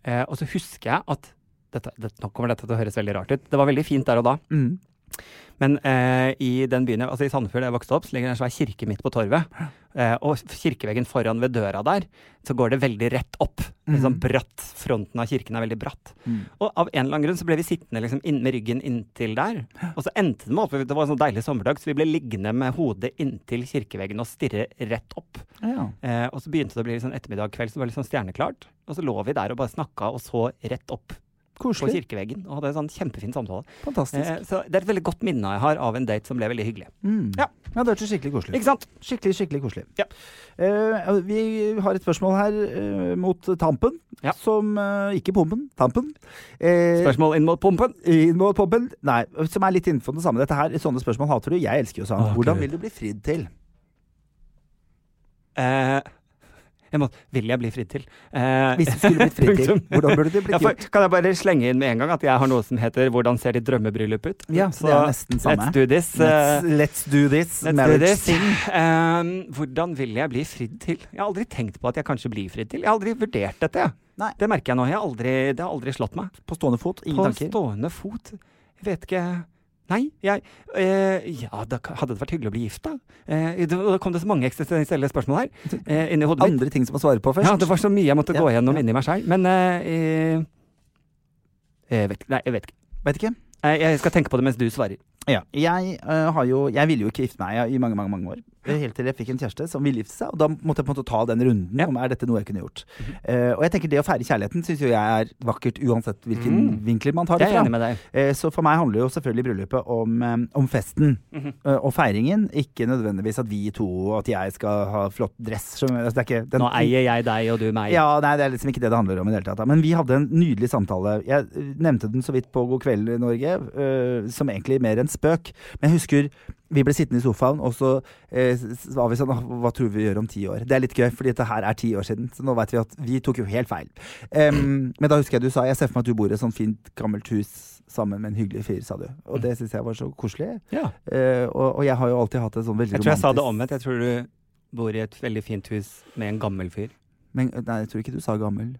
Eh, og så husker jeg at dette, det, Nå kommer dette til å høres veldig rart ut. Det var veldig fint der og da, Mm. Men eh, i den byen, altså i Sandefjord, jeg vokste opp, så ligger det en svær kirke midt på torvet. Eh, og kirkeveggen foran ved døra der, så går det veldig rett opp. Mm. Liksom bratt. Fronten av kirken er veldig bratt. Mm. Og av en eller annen grunn så ble vi sittende liksom inn med ryggen inntil der. Og så endte det med opp, det var en sånn deilig sommerdag, så vi ble liggende med hodet inntil kirkeveggen og stirre rett opp. Ja. Eh, og så begynte det å bli litt sånn ettermiddag kveld, så det var litt sånn stjerneklart. Og så lå vi der og bare snakka og så rett opp på kirkeveggen og hadde en sånn kjempefin samtale. Fantastisk. Eh, så det er et veldig godt minne jeg har av en date som ble veldig hyggelig. Mm. Ja. ja, det hørtes skikkelig koselig ut. Ikke sant? Skikkelig, skikkelig koselig. Ja. Eh, vi har et spørsmål her eh, mot Tampen, Ja. som eh, Ikke Pumpen, Tampen. Eh, Spørsmål inn mot pumpen. inn mot Pumpen. Nei, som er litt innenfor det samme. Dette her, Sånne spørsmål hater du. Jeg elsker jo sånn. Hvordan vil du bli fridd til? Eh, jeg må, vil jeg bli fridd til? Eh, Hvis du skulle blitt fridd til, hvordan burde du blitt Ja, for, gjort? kan jeg bare slenge inn med en gang at jeg har noe som heter 'Hvordan ser ditt drømmebryllup ut'? Ja, så det er nesten samme. Let's do this. Let's, eh, let's do this. Let's do this. Eh, hvordan vil jeg bli fridd til? Jeg har aldri tenkt på at jeg kanskje blir fridd til. Jeg har aldri vurdert dette. jeg. Nei. Det merker jeg nå. Jeg har aldri, det har aldri slått meg. På stående fot, ingen på tanker. stående fot. Jeg vet ikke Nei, jeg eh, Ja, da hadde det vært hyggelig å bli gift, da. Eh, da kom det så mange eksistensielle spørsmål her eh, inni hodet mitt. Andre ting som må svare på først. Ja, det var så mye jeg måtte Ja, gå gjennom ja. inni meg sjøl. Men eh, eh, jeg vet. Nei, jeg vet ikke. Vet ikke. Eh, Jeg skal tenke på det mens du svarer. Ja. Jeg, uh, har jo, jeg ville jo ikke gifte meg i mange mange, mange år. Helt til jeg fikk en kjæreste som ville gifte seg. Og da måtte jeg på en måte ta den runden om er dette noe jeg kunne gjort. Uh, og jeg tenker det å feire kjærligheten syns jo jeg er vakkert uansett hvilken Mm. vinkler man tar det fra. Eh, så for meg handler jo selvfølgelig bryllupet om, um, om festen mm -hmm. uh, og feiringen. Ikke nødvendigvis at vi to at jeg skal ha flott dress. Som, altså den, Nå eier jeg deg, og du meg. ja, nei, det er liksom ikke det det handler om i det hele tatt. Men vi hadde en nydelig samtale. Jeg nevnte den så vidt på God kveld Norge, som egentlig mer en spøk. Men jeg husker vi ble sittende i sofaen, og så eh, var vi sånn Hva tror vi vi gjør om ti år? Det er litt gøy, fordi dette her er ti år siden. Så nå vet vi at vi tok jo helt feil. Um, men da husker jeg du sa Jeg ser for meg at du bor i et sånt fint, gammelt hus sammen med en hyggelig fyr, sa du. Og det syns jeg var så koselig. Ja. Uh, og, og jeg har jo alltid hatt et sånn veldig Jeg tror jeg sa det romantisk- omvendt. Jeg tror du bor i et veldig fint hus med en gammel fyr. Men, nei, jeg tror ikke du sa gammel.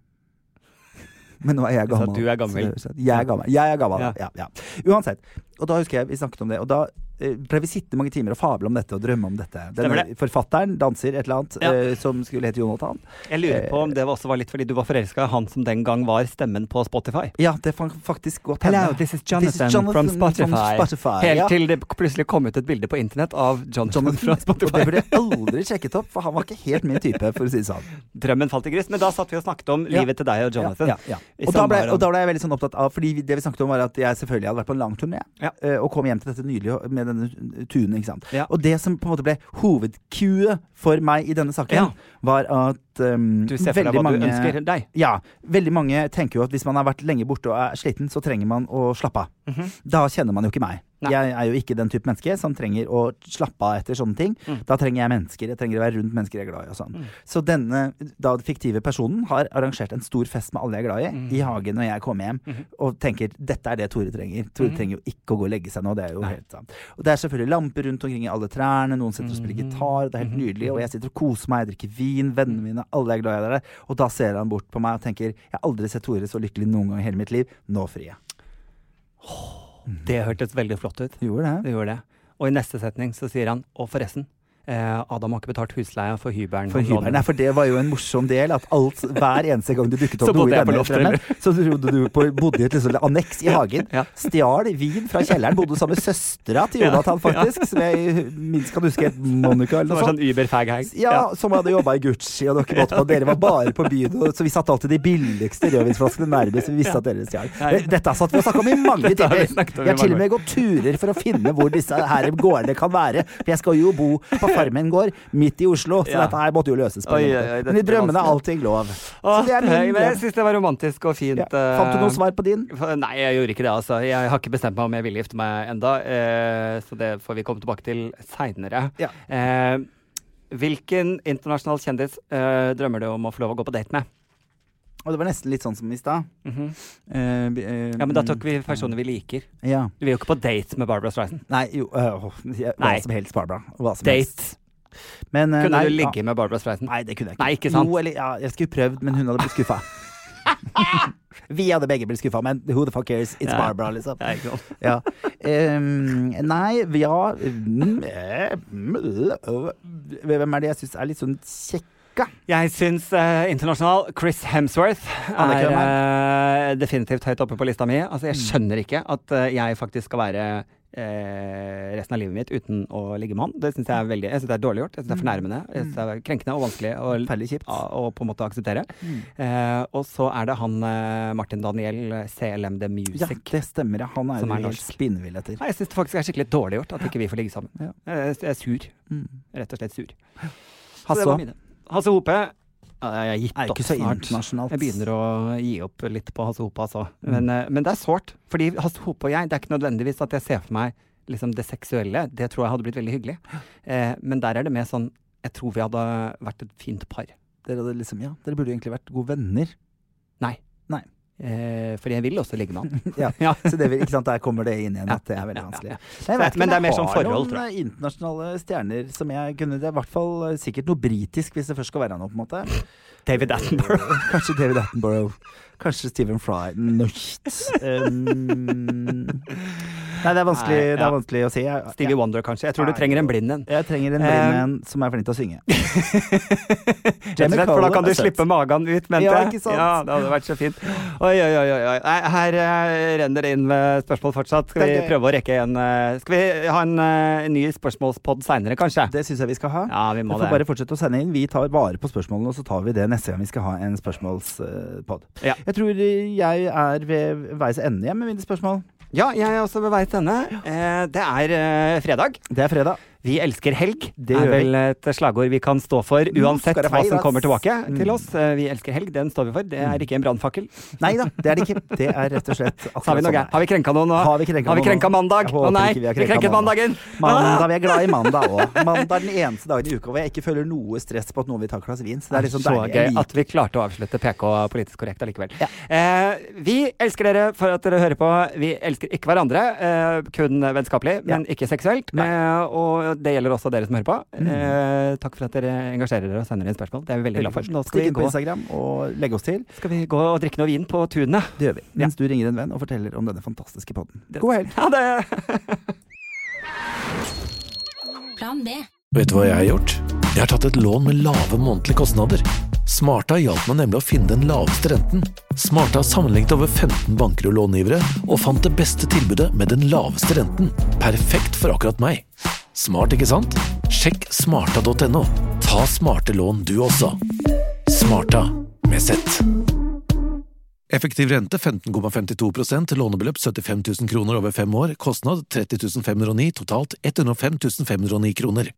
Men nå er jeg gammel. Du sa du er gammel. Jeg er gammel. Jeg er gammel, ja. Ja. Ja, Uansett. Og da husker jeg vi snakket om det, og da ble vi sittende mange timer og fable om dette og drømme om dette. Denne det. forfatteren, danser, et eller annet, Ja. eh, som skulle hete Jonathan. Jeg lurer på om det også var litt fordi du var forelska i han som den gang var stemmen på Spotify. Ja, det faktisk godt Hello, this is This is Jonathan, from, from from Spotify. Spotify, Helt ja. til det plutselig kom ut et bilde på internett av Jonathan, Jonathan, fra og Spotify. det burde jeg aldri sjekket opp, for han var ikke helt min type, for å si det sånn. Drømmen falt i grus. Men da satt vi og snakket om Ja. livet til deg og Jonathan. Ja, ja, ja. Og, da ble, og da ble jeg veldig sånn opptatt av Fordi det vi snakket om, var at jeg selvfølgelig hadde vært på en lang turné. Ja. eh, Og kom hjem til dette nydelige med denne tunen. ikke sant? Ja. Og det som på en måte ble hovedcuet for meg i denne saken, Ja. var at um, Du ser for deg hva hva du ønsker deg. Ja. Veldig mange tenker jo at hvis man har vært lenge borte og er sliten, så trenger man å slappe av. Mhm. Da kjenner man jo ikke meg. Nei. Jeg er jo ikke den type menneske som trenger å slappe av etter sånne ting. Mm. Da trenger jeg mennesker. Jeg trenger å være rundt mennesker jeg er glad i. og sånn. Mm. Så denne da fiktive personen har arrangert en stor fest med alle jeg er glad i, Mm. i hagen når jeg kommer hjem, Mhm. og tenker dette er det Tore trenger. Tore Mhm. trenger jo ikke å gå og legge seg nå. Det er jo Nei. helt sant. Og det er selvfølgelig lamper rundt omkring i alle trærne, noen sitter og spiller Mhm. gitar, det er helt Mhm. nydelig, og jeg sitter og koser meg, jeg drikker vin, vennene mine, alle er glad i dere. Og da ser han bort på meg og tenker jeg har aldri sett Tore så lykkelig noen gang i hele mitt liv. Nå frir jeg. Det hørtes veldig flott ut. Gjorde det. Det gjorde det. Og i neste setning så sier han og forresten, Adam har ikke betalt husleia for hybelen. For hybelen. Nei, for det var jo en morsom del. At alt, hver eneste gang du dukket opp noe i denne strømmen, så trodde du på, bodde i et liksom anneks i hagen. Ja. Stjal vin fra kjelleren. Bodde sammen med søstera til Jonathan, faktisk. Som jeg minst kan huske het Monica eller noe sånt. sånn Uber-fag-hag. Ja, som hadde jobba i Gucci, og dere måtte på Dere var bare på byen, og, så vi satte alltid de billigste rødvinsflaskene nærmest. Vi visste at dere stjal. Dette satt vi og snakka om i mange timer. vi Jeg har til og med gått turer for å finne hvor disse her gårdene kan være. For jeg skal jo bo på Farmen gård, midt i Oslo, så Ja. dette her måtte jo løses på en måte. Men i drømmene er allting lov. Åh, Så det er min men jeg synes syns det var romantisk og fint. Ja. Fant du noe eh, svar på din? Nei, jeg gjorde ikke det, altså. Jeg har ikke bestemt meg om jeg vil gifte meg enda, eh, så det får vi komme tilbake til seinere. Ja. Eh, hvilken internasjonal kjendis eh, drømmer du om å få lov å gå på date med? Og det var nesten litt sånn som i stad. Mm -hmm. uh, uh, Ja, men da tok vi personer vi liker. Ja. Du vil jo ikke på date med Barbara Streisand. Nei, jo uh, Hva Nei. som helst, Barbara. Hva som helst. Date. Men, eh, Kunne nei, du ja. ligge med Barbara Streisand? Nei, det kunne jeg ikke. Nei, ikke sant? Jo, eller ja, jeg skulle prøvd, men hun hadde blitt skuffa. Vi hadde begge blitt skuffa, men who the fuck cares? It's Ja. Barbara, liksom. Ja. Ja. Ehm, nei, ja mm, mm, Hvem er det jeg syns er litt sånn kjekka? Jeg syns uh, internasjonal Chris Hemsworth er uh, definitivt høyt oppe på lista mi. Altså, jeg skjønner ikke at uh, jeg faktisk skal være resten av livet mitt uten å ligge med han. Det syns jeg er veldig Jeg synes det er dårlig gjort. Jeg synes det er fornærmende. Jeg synes det er krenkende og vanskelig og Forferdelig kjipt. å, på en måte akseptere. Mm. Og så er det han Martin Daniel, CLM The Music, Ja, det stemmer. ja. Han er Som er helt spinnvill etter. Nei, jeg syns det faktisk er skikkelig dårlig gjort at ikke vi får ligge sammen. Ja. Jeg, er sur. Mm. Rett og slett sur. Så Hasse Hope Jeg har gitt Er opp snart. Jeg begynner å gi opp litt på Hasse Hope, altså. Mm. Men, mm. men det er sårt. Fordi Hasse Hope og jeg, det er ikke nødvendigvis at jeg ser for meg liksom det seksuelle. Det tror jeg hadde blitt veldig hyggelig. Eh, men der er det mer sånn Jeg tror vi hadde vært et fint par. Dere, hadde liksom, ja, dere burde egentlig vært gode venner. Nei. Eh, fordi jeg vil også ligge med han. Ja. ja. Så det, ikke sant, der kommer det inn igjen at det er veldig vanskelig. ja. Nei, jeg vet ikke, Men det er mer som forhold, jeg. Har noen internasjonale stjerner som jeg kunne Det er i hvert fall eh, sikkert noe britisk, hvis det først skal være noe, på en måte. David Attenborough. Kanskje David Attenborough. Kanskje Stephen Fry. Nøyt. Um, nei, det er vanskelig, Nei, det er vanskelig å si. Jeg, Stevie Wonder, kanskje. Jeg tror du trenger en blind en. jeg trenger en blind en som er flink til å synge. Rett og for da kan du slippe magen ut, mente Ja, ikke sant? Ja, det hadde vært så fint. Oi, oi, oi. oi. Nei, her uh, renner det inn med spørsmål fortsatt. Skal vi prøve å rekke en uh, Skal vi ha en uh, ny spørsmålspod seinere, kanskje? Det syns jeg vi skal ha. Ja, vi Du må får det. bare fortsette å sende inn. Vi tar vare på spørsmålene, og så tar vi det neste gang vi skal ha en spørsmålspod. Ja. Jeg tror jeg er ved veis ende igjen med mine spørsmål. Ja, jeg er også ved veis ende. Eh, det er eh, fredag. Det er fredag. Vi elsker helg. Det er vel et slagord vi kan stå for uansett hva som kommer tilbake Mm. til oss. Eh, Vi elsker helg, den står vi for. Det er ikke en brannfakkel. Nei da, det er det ikke. Det er rett og slett akkurat sånn Har, Har vi krenka noen nå? Har vi krenka Har vi krenka mandag? Å nei, vi vi krenket mandag. mandagen. Mandag, vi er glad i mandag òg. Mandag er den eneste dagen i uka hvor jeg ikke føler noe stress på at noen vil ta et glass vin. Så det er liksom så deilig. Gøy at vi klarte å avslutte PK politisk korrekt allikevel. Ja. Eh, vi elsker dere for at dere hører på. Vi elsker ikke hverandre, eh, kun vennskapelig, men ikke seksuelt. Med Eh, og det gjelder også dere som hører på. Mm. Eh, takk for at dere engasjerer dere og sender inn spørsmål. Det er vi veldig glad for. Nå skal vi, inn på gå, Instagram og legge oss til. skal vi gå og drikke noe vin på tunet. Det gjør vi. Mens du ringer en venn og forteller om denne fantastiske podden. God helg. Ha det! Plan B. Vet du hva jeg har gjort? Jeg har tatt et lån med lave månedlige kostnader. Smarta hjalp meg nemlig å finne den laveste renten. Smarta sammenlignet over 15 banker og långivere, og fant det beste tilbudet med den laveste renten. Perfekt for akkurat meg. Smart, ikke sant? Sjekk smarta.no. Ta smarte lån du også. Smarta med Z. Effektiv rente 15,52% lånebeløp 75 000 kroner over fem år, kostnad 30 509, totalt 105 509 kroner.